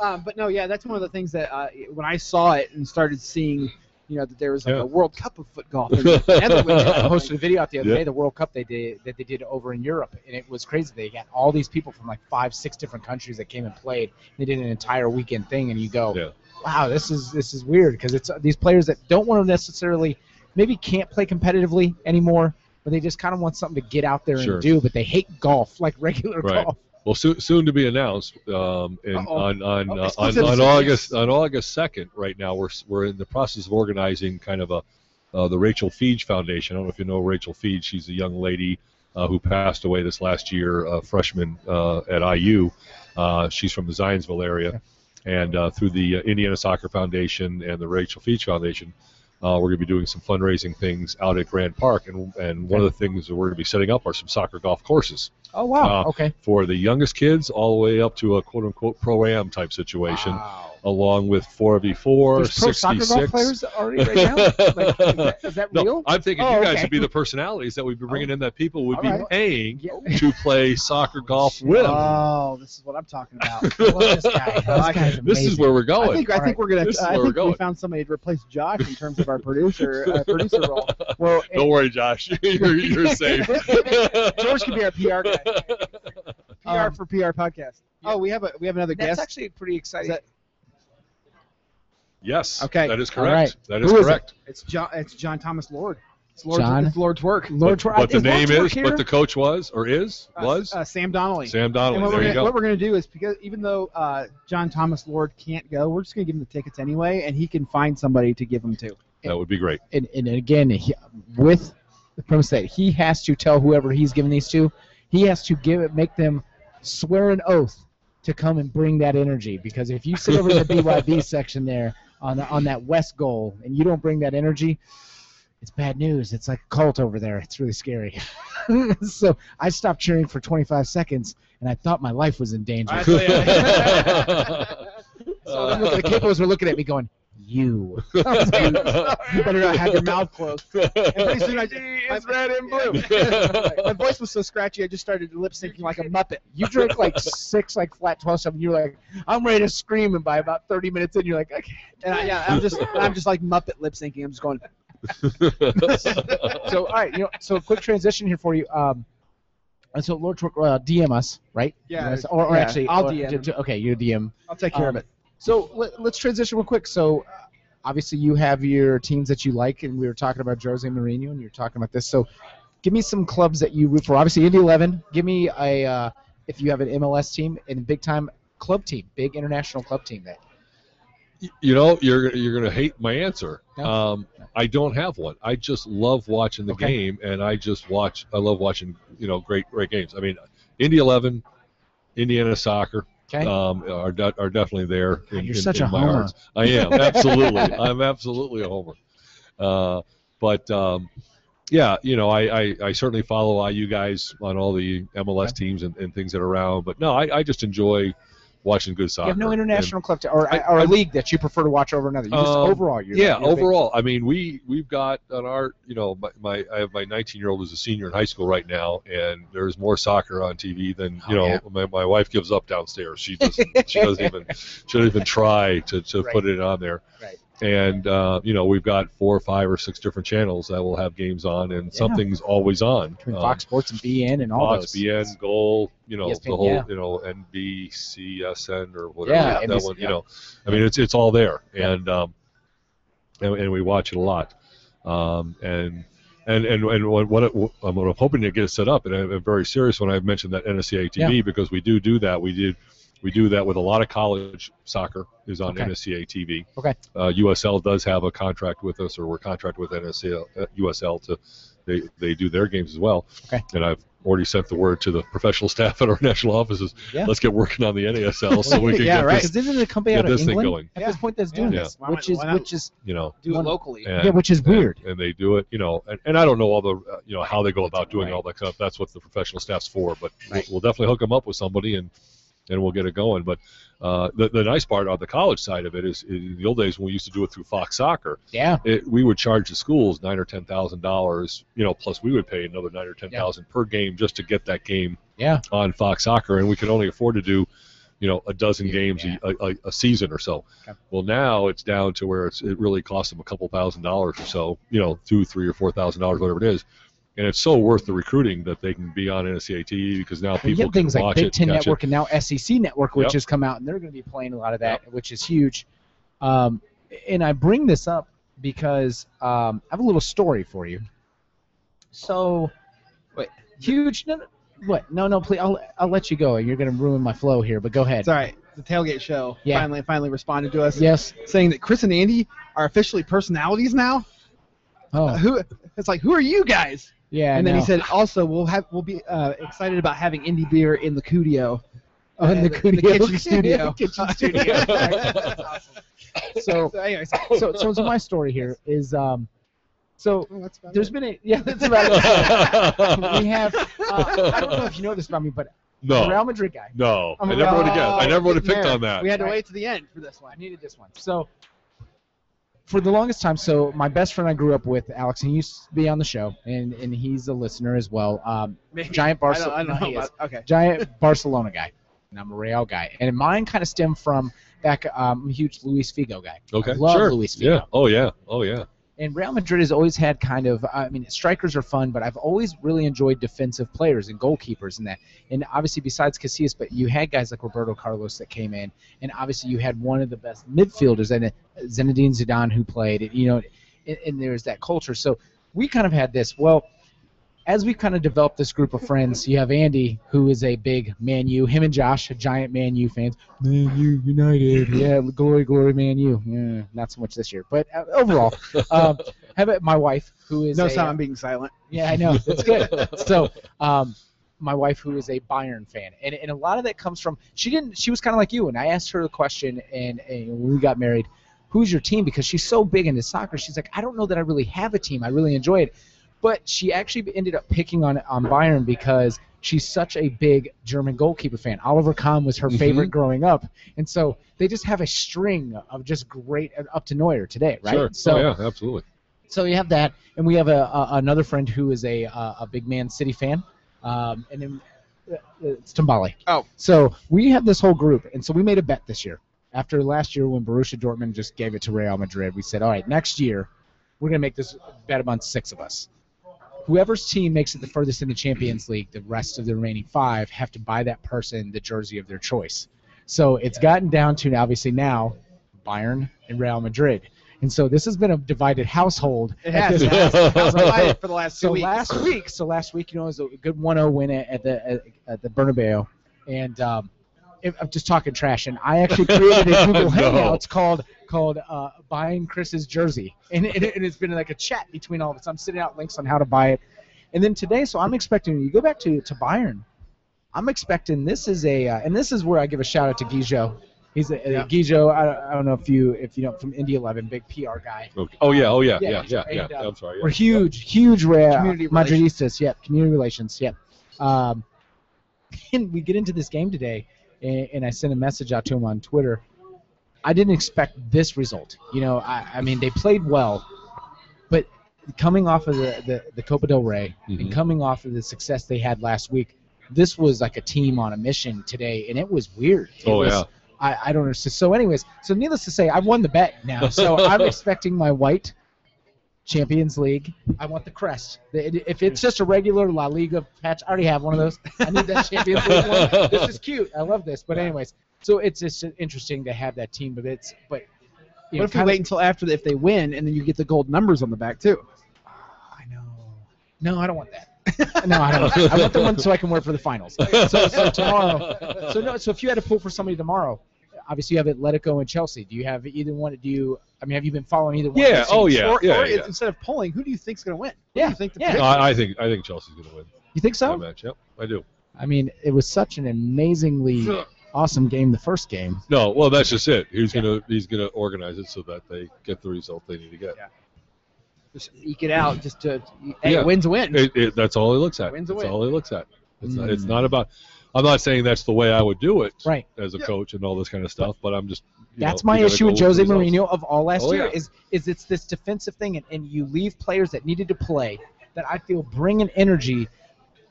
Um, but no, yeah, that's one of the things that uh, when I saw it and started seeing, you know, that there was like Yeah. a World Cup of foot golf. In the Netherlands, I posted a video out the other Yeah. day, the World Cup they did that they did over in Europe, and it was crazy. They got all these people from like five, six different countries that came and played. They did an entire weekend thing, and you go, Yeah. "Wow, this is this is weird," because it's uh, these players that don't want to necessarily, maybe can't play competitively anymore, but they just kind of want something to get out there Sure. and do. But they hate golf, like regular Right. golf. Well, soon, soon to be announced. Um, Uh-oh. on on, Oh, uh, on on August on August second. Right now, we're we're in the process of organizing kind of a uh, the Rachel Feige Foundation. I don't know if you know Rachel Feige. She's a young lady uh, who passed away this last year, a freshman uh, at IU. Uh, she's from the Zionsville area, and uh, through the uh, Indiana Soccer Foundation and the Rachel Feige Foundation. Uh, we're going to be doing some fundraising things out at Grand Park, and, and one of the things that we're going to be setting up are some soccer golf courses Oh wow, Uh, okay. for the youngest kids all the way up to a quote unquote pro am type situation, Wow. Along with 4v4, There's pro soccer 66. golf players already right now. Like, is that, is that no, real? I'm thinking Oh, you guys okay. would be the personalities that we'd be bringing in that people would All be right. paying Yeah. to play soccer golf with. Oh, this is what I'm talking about. This guy. This this is where we're I going. think I All think we're gonna. This I where we're think we going. found somebody to replace Josh in terms of our producer uh, producer role. Well, Don't worry, Josh. you're, you're safe. George can be our PR guy. PR Um, for PR podcast. Oh, we have a we have another that's guest. That's actually pretty Is exciting. That- yes. Okay. That is correct. right. That is Who is it? correct. It's John. It's John Thomas Lord. It's Lord's, John? It's Lord's work. Lord but, but the is name Lord is, here? but the coach was or is Uh, was uh, Sam Donnelly. Sam Donnelly. And what There we're, you gonna, go. what we're gonna do is because even though uh, John Thomas Lord can't go, we're just gonna give him the tickets anyway, and he can find somebody to give them to. That would be great. and, and again, he, with the premise that he has to tell whoever he's giving these to, he has to give it, make them swear an oath to come and bring that energy because if you sit over in the BYB section there on the, on that west goal and you don't bring that energy, it's bad news. It's like a cult over there. It's really scary. so I stopped cheering for 25 seconds and I thought my life was in danger. So the capos were looking at me going, "You." I was like, you better not have your mouth closed. And pretty soon I it's red and blue. My voice was so scratchy I just started lip syncing like a muppet. You drank like six like flat 12 something. You're like, I'm ready to scream, and by about 30 minutes in, you're like, okay. And I, yeah, I'm just I'm just like muppet lip syncing. I'm just going. So all right, you know, so quick transition here for you. Um, and so Lord Twerk, uh, DM us, right? Yeah, Or, or yeah, actually, I'll or- DM j- j- Okay, you DM. I'll take care of Um, it. So let, let's transition real quick. So obviously you have your teams that you like, and we were talking about Jose Mourinho, and you're talking about this. So give me some clubs that you root for. Obviously Indy 11. Give me a uh, if you have an MLS team and a big time club team, big international club team. That You know, you're you're gonna hate my answer. No. Um, I don't have one. I just love watching the Okay. game, and I just watch. I love watching you know great great games. I mean, Indy 11, Indiana soccer okay. um, are de- are definitely there. In, You're in- such in a my homer. hearts. I am absolutely. I'm absolutely a homer. Uh, but um, yeah, you know, I, I, I certainly follow IU guys on all the MLS teams and, and things that are around. But no, I, I just enjoy watching good soccer. you have no And- international club to, or, I- or a I- league that you prefer to watch over another. You just Um, overall, you're yeah, you're big. overall, I mean, we we've got on our, you know, my, my I have my 19 year old who's a senior in high school right now, and there's more soccer on TV than Oh, you know. yeah. My, my wife gives up downstairs. She doesn't she doesn't even she doesn't even try to, to Right. put it on there. Right. And uh, you know, we've got four or five or six different channels that will have games on, and something's always on. Between Um, Fox Sports and beIN and all Fox, those. beIN, Goal, you know, ESPN, the whole, yeah. you know, NBCSN or whatever Yeah, that NBC, one, yeah. you know. I mean, it's it's all there, Yeah. and um, and, and we watch it a lot, um, and. And, and, and what, what, it, what I'm hoping to get it set up, and I'm very serious when I mentioned that NSCA TV because we do do that. We did we do that with a lot of college soccer is on Okay. NSCA TV. Okay. Uh, USL does have a contract with us, or we're contracted with NSCA uh, USL to they they do their games as well. Okay. And I've already sent the word to the professional staff at our national offices. Yeah. Let's get working on the NASL so we can Yeah, get right. this, isn't it a company get out of this thing going. at Yeah. this point that's doing Yeah. this, Why which is which is You know. Do it locally. And, yeah, which is weird. And, they do it, you know, and, and I don't know all the, uh, you know, how they go about doing all that stuff. That's what the professional staff's for. But Right. we'll, we'll definitely hook them up with somebody and and we'll get it going. But uh, the the nice part on the college side of it is, in the old days when we used to do it through Fox Soccer, Yeah. it, we would charge the schools nine or ten thousand dollars, you know, plus we would pay another nine or ten thousand per game just to get that game Yeah. on Fox Soccer, and we could only afford to do, you know, a dozen games Yeah. a, a, a season or so. Okay. Well, now it's down to where it's it really costs them a couple thousand dollars or so, you know, two, three, or four thousand dollars, whatever it is. And it's so worth the recruiting that they can be on NSCA TV because now people have things can like Big Ten catch Network and now SEC Network, which Yep. has come out, and they're going to be playing a lot of that, which is huge. Um, and I bring this up because um, I have a little story for you. So, wait, huge. No, no, what? No, no, please. I'll I'll let you go. You're going to ruin my flow here, but go ahead. It's all right. The tailgate show Yeah. finally finally responded to us, Yes. saying that Chris and Andy are officially personalities now. Oh, Uh, who? It's like who are you guys? Yeah. and then no. he said also we'll have we'll be uh, excited about having indie beer in the Cudio. Oh, in Uh, the, the Cudio. kitchen studio. kitchen studio. Awesome. So, So, anyways, so, so, so my story here is, um, so Well, that's there's it. been a yeah, that's about it. we have. Uh, I don't know if you know this about me, but I'm a Real no, Madrid guy. no, I'm I a never would have guessed. I never would have picked There. on that. we had to Right. wait to the end for this one. I needed this one. So, for the longest time, so my best friend I grew up with, Alex, and he used to be on the show, and, and he's a listener as well. Um, giant Barcelona. I don't okay. giant Barcelona guy, and I'm a Real guy. And mine kind of stemmed from back. Um, I'm a huge Luis Figo guy. Okay, I love sure. Luis Figo. Yeah. Oh yeah. Oh yeah. And Real Madrid has always had kind of, I mean, strikers are fun, but I've always really enjoyed defensive players and goalkeepers and that. And obviously, besides Casillas, but you had guys like Roberto Carlos that came in, and obviously you had one of the best midfielders, and uh, Zinedine Zidane who played. You know, and, and there's that culture. So we kind of had this. Well, as we kind of developed this group of friends, you have Andy, who is a big Man U. Him and Josh, are giant Man U fans. Man U United, yeah, glory, glory, Man U. Yeah, not so much this year, but uh, overall, um, have it, my wife, who is No a, sound. I'm being silent. yeah, I know. It's good. so, um, my wife who is a Bayern fan, and, and a lot of that comes from she didn't. She was kind of like you, and I asked her the question, and, and when we got married, who's your team? Because she's so big into soccer, she's like, I don't know that I really have a team. I really enjoy it, but she actually ended up picking on on Bayern because she's such a big German goalkeeper fan. Oliver Kahn was her Mhm. favorite growing up, and so they just have a string of just great up to Neuer today, right? Sure. So oh, yeah, absolutely. so you have that, and we have a, a another friend who is a a, a big Man City fan, um, and then uh, it's Tambali. Oh. So we have this whole group, and so we made a bet this year. After last year, when Borussia Dortmund just gave it to Real Madrid, we said, all right, next year we're gonna make this bet among six of us. Whoever's team makes it the furthest in the Champions League, the rest of the remaining five have to buy that person the jersey of their choice. So it's gotten down to obviously now Bayern and Real Madrid. And so this has been a divided household. It has. this It has. it So- like for the last two so weeks? last week, so last week, you know, it was a good 1-0 win at, the at, the Bernabeu, and um, I'm just talking trash. And I actually created a Google No. Hangouts called called uh, buying Chris's jersey, and it, it, has been like a chat between all of us. I'm sending out links on how to buy it, and then today, so I'm expecting you go back to to Bayern. I'm expecting this is a, uh, and this is where I give a shout out to Guijo. He's a, Yeah. Guijo. I, I don't know if you if you know from Indy 11, big PR guy. Okay. Oh yeah. Oh yeah. Yeah, Yeah. Yeah. Yeah. and, uh, I'm sorry. Yeah. We're huge, huge Real Community Madridistas. Yep, community relations. Yep. Um, and we get into this game today, and, and I sent a message out to him on Twitter. I didn't expect this result. You know, I, I mean, they played well, but coming off of the, the, the Copa del Rey and Mhm. coming off of the success they had last week, this was like a team on a mission today, and it was weird. It Oh, was- yeah. I, I don't understand. So, anyways, so needless to say, I've won the bet now. So I'm expecting my white Champions League. I want the crest. If it's just a regular La Liga patch, I already have one of those. I need that Champions League one. This is cute. I love this. But anyways, so it's just interesting to have that team. But it's but. You know, What if we kinda- wait until after the, if they win and then you get the gold numbers on the back too? Ah, I know. No, I don't want that. no, I don't. Want that. I want the one so I can work for the finals. So, so tomorrow. So no. So if you had to pull for somebody tomorrow, obviously you have Atletico and Chelsea. Do you have either one? Do you? I mean, have you been following either one? Yeah. those Oh yeah. or, yeah. or yeah. instead of polling, who do you think's going to win? Who Yeah, do you think the yeah. No, I, I think I think Chelsea's going to win You think so? that match. Yep. I do. I mean, it was such an amazingly awesome game. The first game. No, well, that's just it. He's gonna he's gonna organize it so that they get the result they need to get. Yeah. Just eke it out, just to hey, Yeah. wins a win. It, it, that's all he looks at. Wins a that's win. all he looks at. It's, not, it's Mm. not about. I'm not saying that's the way I would do it Right. as a Yeah. coach and all this kind of stuff, but I'm just. That's know, my issue with Jose results. Mourinho of all last Oh, year yeah. is is it's this defensive thing, and, and you leave players that needed to play that I feel bring an energy.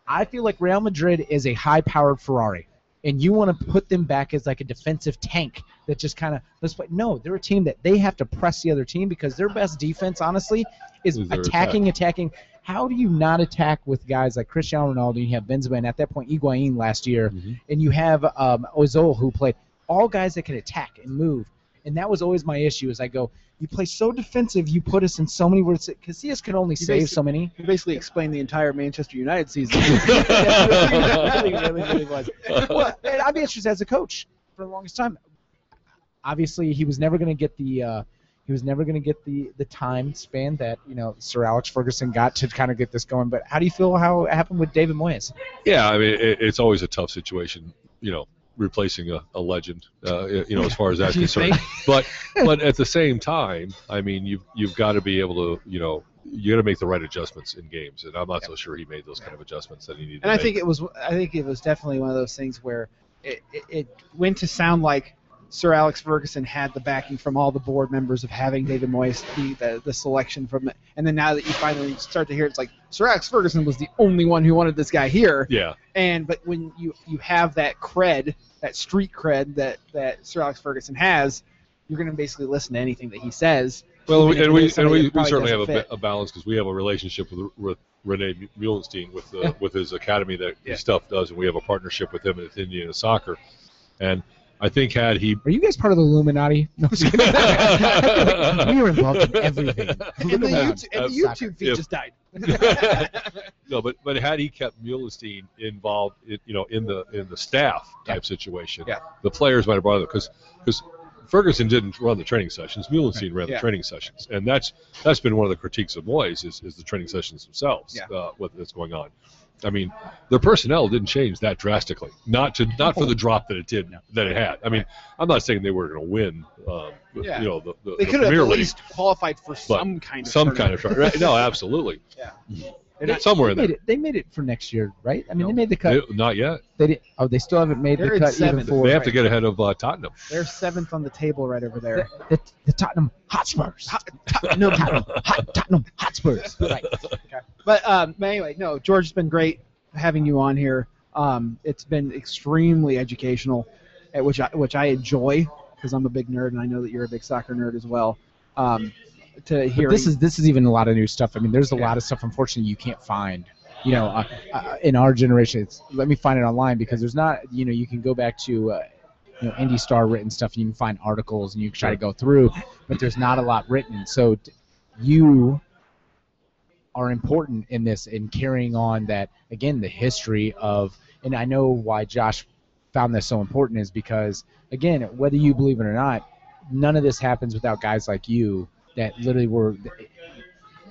I feel like Real Madrid is a high-powered Ferrari, and you want to put them back as like a defensive tank that just kind of let's play. No, they're a team that they have to press the other team because their best defense, honestly, is Is their attacking, attacking. How do you not attack with guys like Cristiano Ronaldo? You have Benzema, and at that point, Higuain last year Mhm. and you have um, Ozil who played all guys that can attack and move. And that was always my issue. Is I go, you play so defensive, you put us in so many words. Because Casillas can only You save so many. You basically explained the entire Manchester United season. Yeah, really, really, really was. Well, and I'd be interested as a coach for the longest time. Obviously, he was never going to get the. Uh, he was never going to get the, the time span that you know Sir Alex Ferguson got to kind of get this going. But how do you feel how it happened with David Moyes? Yeah, I mean, it, it's always a tough situation, you know, replacing a, a legend, uh, you know, as far as that's concerned. But but at the same time, I mean, you've you've got to be able to, you know, you got to make the right adjustments in games, and I'm not so sure he made those kind of adjustments that he needed. and to I make. think it was I think it was definitely one of those things where it, it, it went to sound like Sir Alex Ferguson had the backing from all the board members of having David Moyes be the, the selection from it. And then now that you finally start to hear it's like Sir Alex Ferguson was the only one who wanted this guy here. yeah, And but when you you have that cred, that street cred that that Sir Alex Ferguson has, you're going to basically listen to anything that he says. Well, if and we and we, we certainly have a, doesn't ba- fit. a balance because we have a relationship with with Rene Meulensteen with the, Yeah. with his academy that Yeah. his stuff does, and we have a partnership with him with Indiana Soccer, and I think had he Are you guys part of the Illuminati? No, I'm just kidding. we were involved in everything. And the. YouTube, and the YouTube feed if- just died. no, but but had he kept Meulensteen involved, in, you know, in the in the staff type situation, Yeah. the players might have brought it because because Ferguson didn't run the training sessions. Meulensteen ran Yeah. the training sessions, and that's that's been one of the critiques of Moyes is, is the training sessions themselves. Yeah. Uh, what that's going on, I mean, their personnel didn't change that drastically. Not to not for the drop that it did No. that it had. I mean, I'm not saying they were going to win. Um, Yeah. You know, the, the, They the could have at least qualified for some kind of some kind of tournament. right? No, absolutely. And I- Somewhere in They there. made it. They made it for next year, right? I mean, they made the cut. They- not yet. They did. Oh, they still haven't made They're the at cut even seventh. for They have to get ahead of uh, Tottenham. They're seventh on the table right over there. the, the, the Tottenham Hotspurs. no, Tottenham, Hot, Tottenham Hotspurs. Right. But um, but anyway, no, George, it's been great having you on here. Um, it's been extremely educational, at which I which I enjoy because I'm a big nerd and I know that you're a big soccer nerd as well. Um, to hear But this is this is even a lot of new stuff. I mean, there's a Yeah. lot of stuff. Unfortunately, you can't find. You know, uh, uh, in our generation, it's, let me find it online because there's not. You know, you can go back to. Uh, you know, Indie Star written stuff, and you can find articles, and you can try to go through, but there's not a lot written. So, t- you are important in this in carrying on that again the history of and I know why Josh found this so important is because again whether you believe it or not none of this happens without guys like you that literally were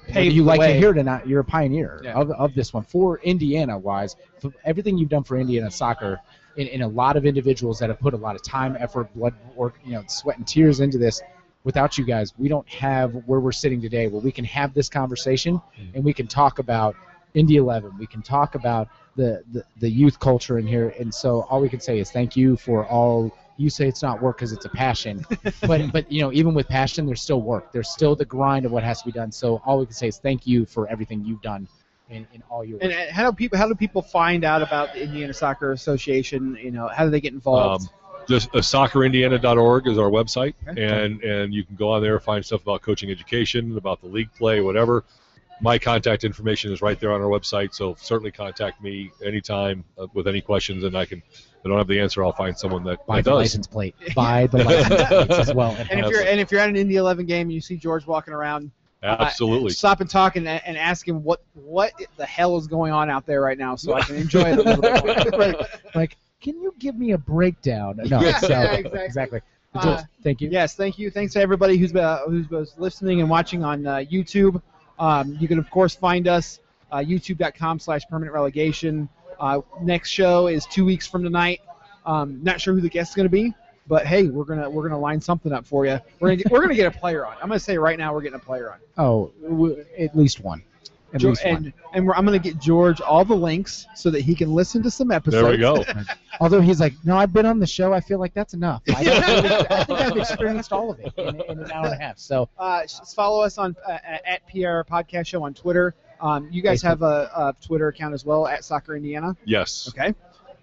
Paved you like way. to hear it or not you're a pioneer Yeah. of, of this one for Indiana wise for everything you've done for Indiana soccer and, and a lot of individuals that have put a lot of time effort blood work you know sweat and tears into this without you guys, we don't have where we're sitting today, where we can have this conversation mm. and we can talk about Indy 11. We can talk about the, the, the youth culture in here. And so all we can say is thank you for all. You say it's not work because it's a passion, but but you know even with passion, there's still work. There's still the grind of what has to be done. So all we can say is thank you for everything you've done in, in all your. And uh, how do people how do people find out about the Indiana Soccer Association? You know, how do they get involved? Um, just uh, soccerindiana.org is our website, Okay. and and you can go on there find stuff about coaching education, about the league play, whatever. My contact information is right there on our website, so certainly contact me anytime uh, with any questions, and I can. If I don't have the answer, I'll find someone that, Buy the does. license plate. Buy the license plates as well. and if you're and if you're at an Indy 11 game and you see George walking around, Absolutely. stop and talk and, and ask him what what the hell is going on out there right now, so I can enjoy it a little bit more. Right. Like, can you give me a breakdown? No, Yeah, so, yeah, exactly. exactly. Uh, thank you. Yes, thank you. Thanks to everybody who's uh, who's was listening and watching on uh, YouTube. Um, you can of course find us uh, YouTube.com/slash Permanent Relegation. Uh, next show is two weeks from tonight. Um, not sure who the guest is going to be, but hey, we're gonna we're gonna line something up for you. We're gonna get, we're gonna get a player on. I'm gonna say right now we're getting a player on. Oh, w- at least one. At Jo- least one. and and we're, I'm gonna get George all the links so that he can listen to some episodes. There we go. Although he's like, no, I've been on the show. I feel like that's enough. I, don't I think I've experienced all of it in, in an hour and a half. So Uh, just follow us on uh, at PR Podcast Show on Twitter. Um, you guys Facebook. have a, a Twitter account as well at Soccer Indiana. Yes. Okay.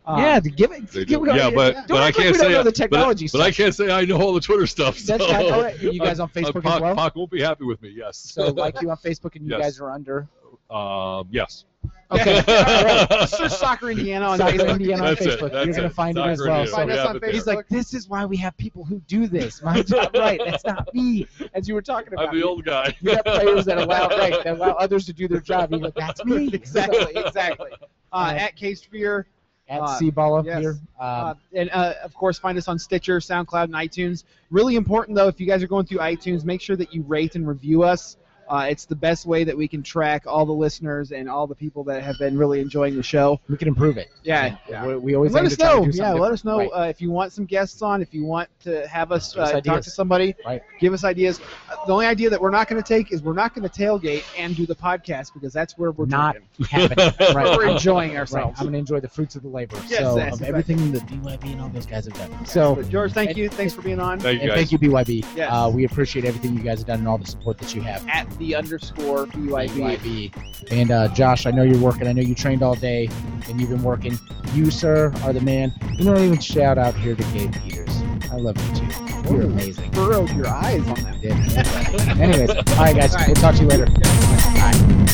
Um, yeah, to give it. Give do. it Yeah, but, don't but I can't we don't say know the but- technology But, I can't say I know all the Twitter stuff. That's so fine. All right. Are you guys on Uh, Facebook Pac, as well? Pac won't be happy with me. Yes. So like you on Facebook, and you Yes. guys are under. Um, yes. Okay. All right. Search Soccer Indiana on Soccer Facebook. Indiana on That's it, Facebook. You're gonna it. find it as well. Indiana. So Find we us on it there. He's like, this is why we have people who do this. My job, right? That's not me. As you were talking about, I'm the old guy. you got players that allow right, that allow others to do their job. You go, that's me. exactly. Exactly. Uh, at Case Sphere. At Uh, Seaball up yes. here. Uh, Um, and uh, of course, find us on Stitcher, SoundCloud, and iTunes. Really important though, if you guys are going through iTunes, make sure that you rate and review us. Uh, it's the best way that we can track all the listeners and all the people that have been really enjoying the show. we can improve it. Yeah, yeah. We, we always let us to try to know. do Yeah, let us know different. uh, if you want some guests on. If you want to have us uh, talk to somebody, Right. give us ideas. Uh, The only idea that we're not going to take is we're not going to tailgate and do the podcast because that's where we're Not drinking. happening. Right. We're enjoying Right. ourselves. I'm gonna enjoy the fruits of the labor. Yes, so yes, of exactly. everything that BYB and all those guys have done. So But George, thank and- you. Thanks for being on. Thank you and guys. thank you BYB. Yes. Uh, we appreciate everything you guys have done and all the support that you have. At the underscore BYB. And uh, Josh, I know you're working. I know you trained all day and you've been working. You, sir, are the man. You know, even shout out here to Gabe Peters. I love you too. You're amazing. Furrowed your eyes on that. Anyways, all right, guys. All right. We'll talk to you later.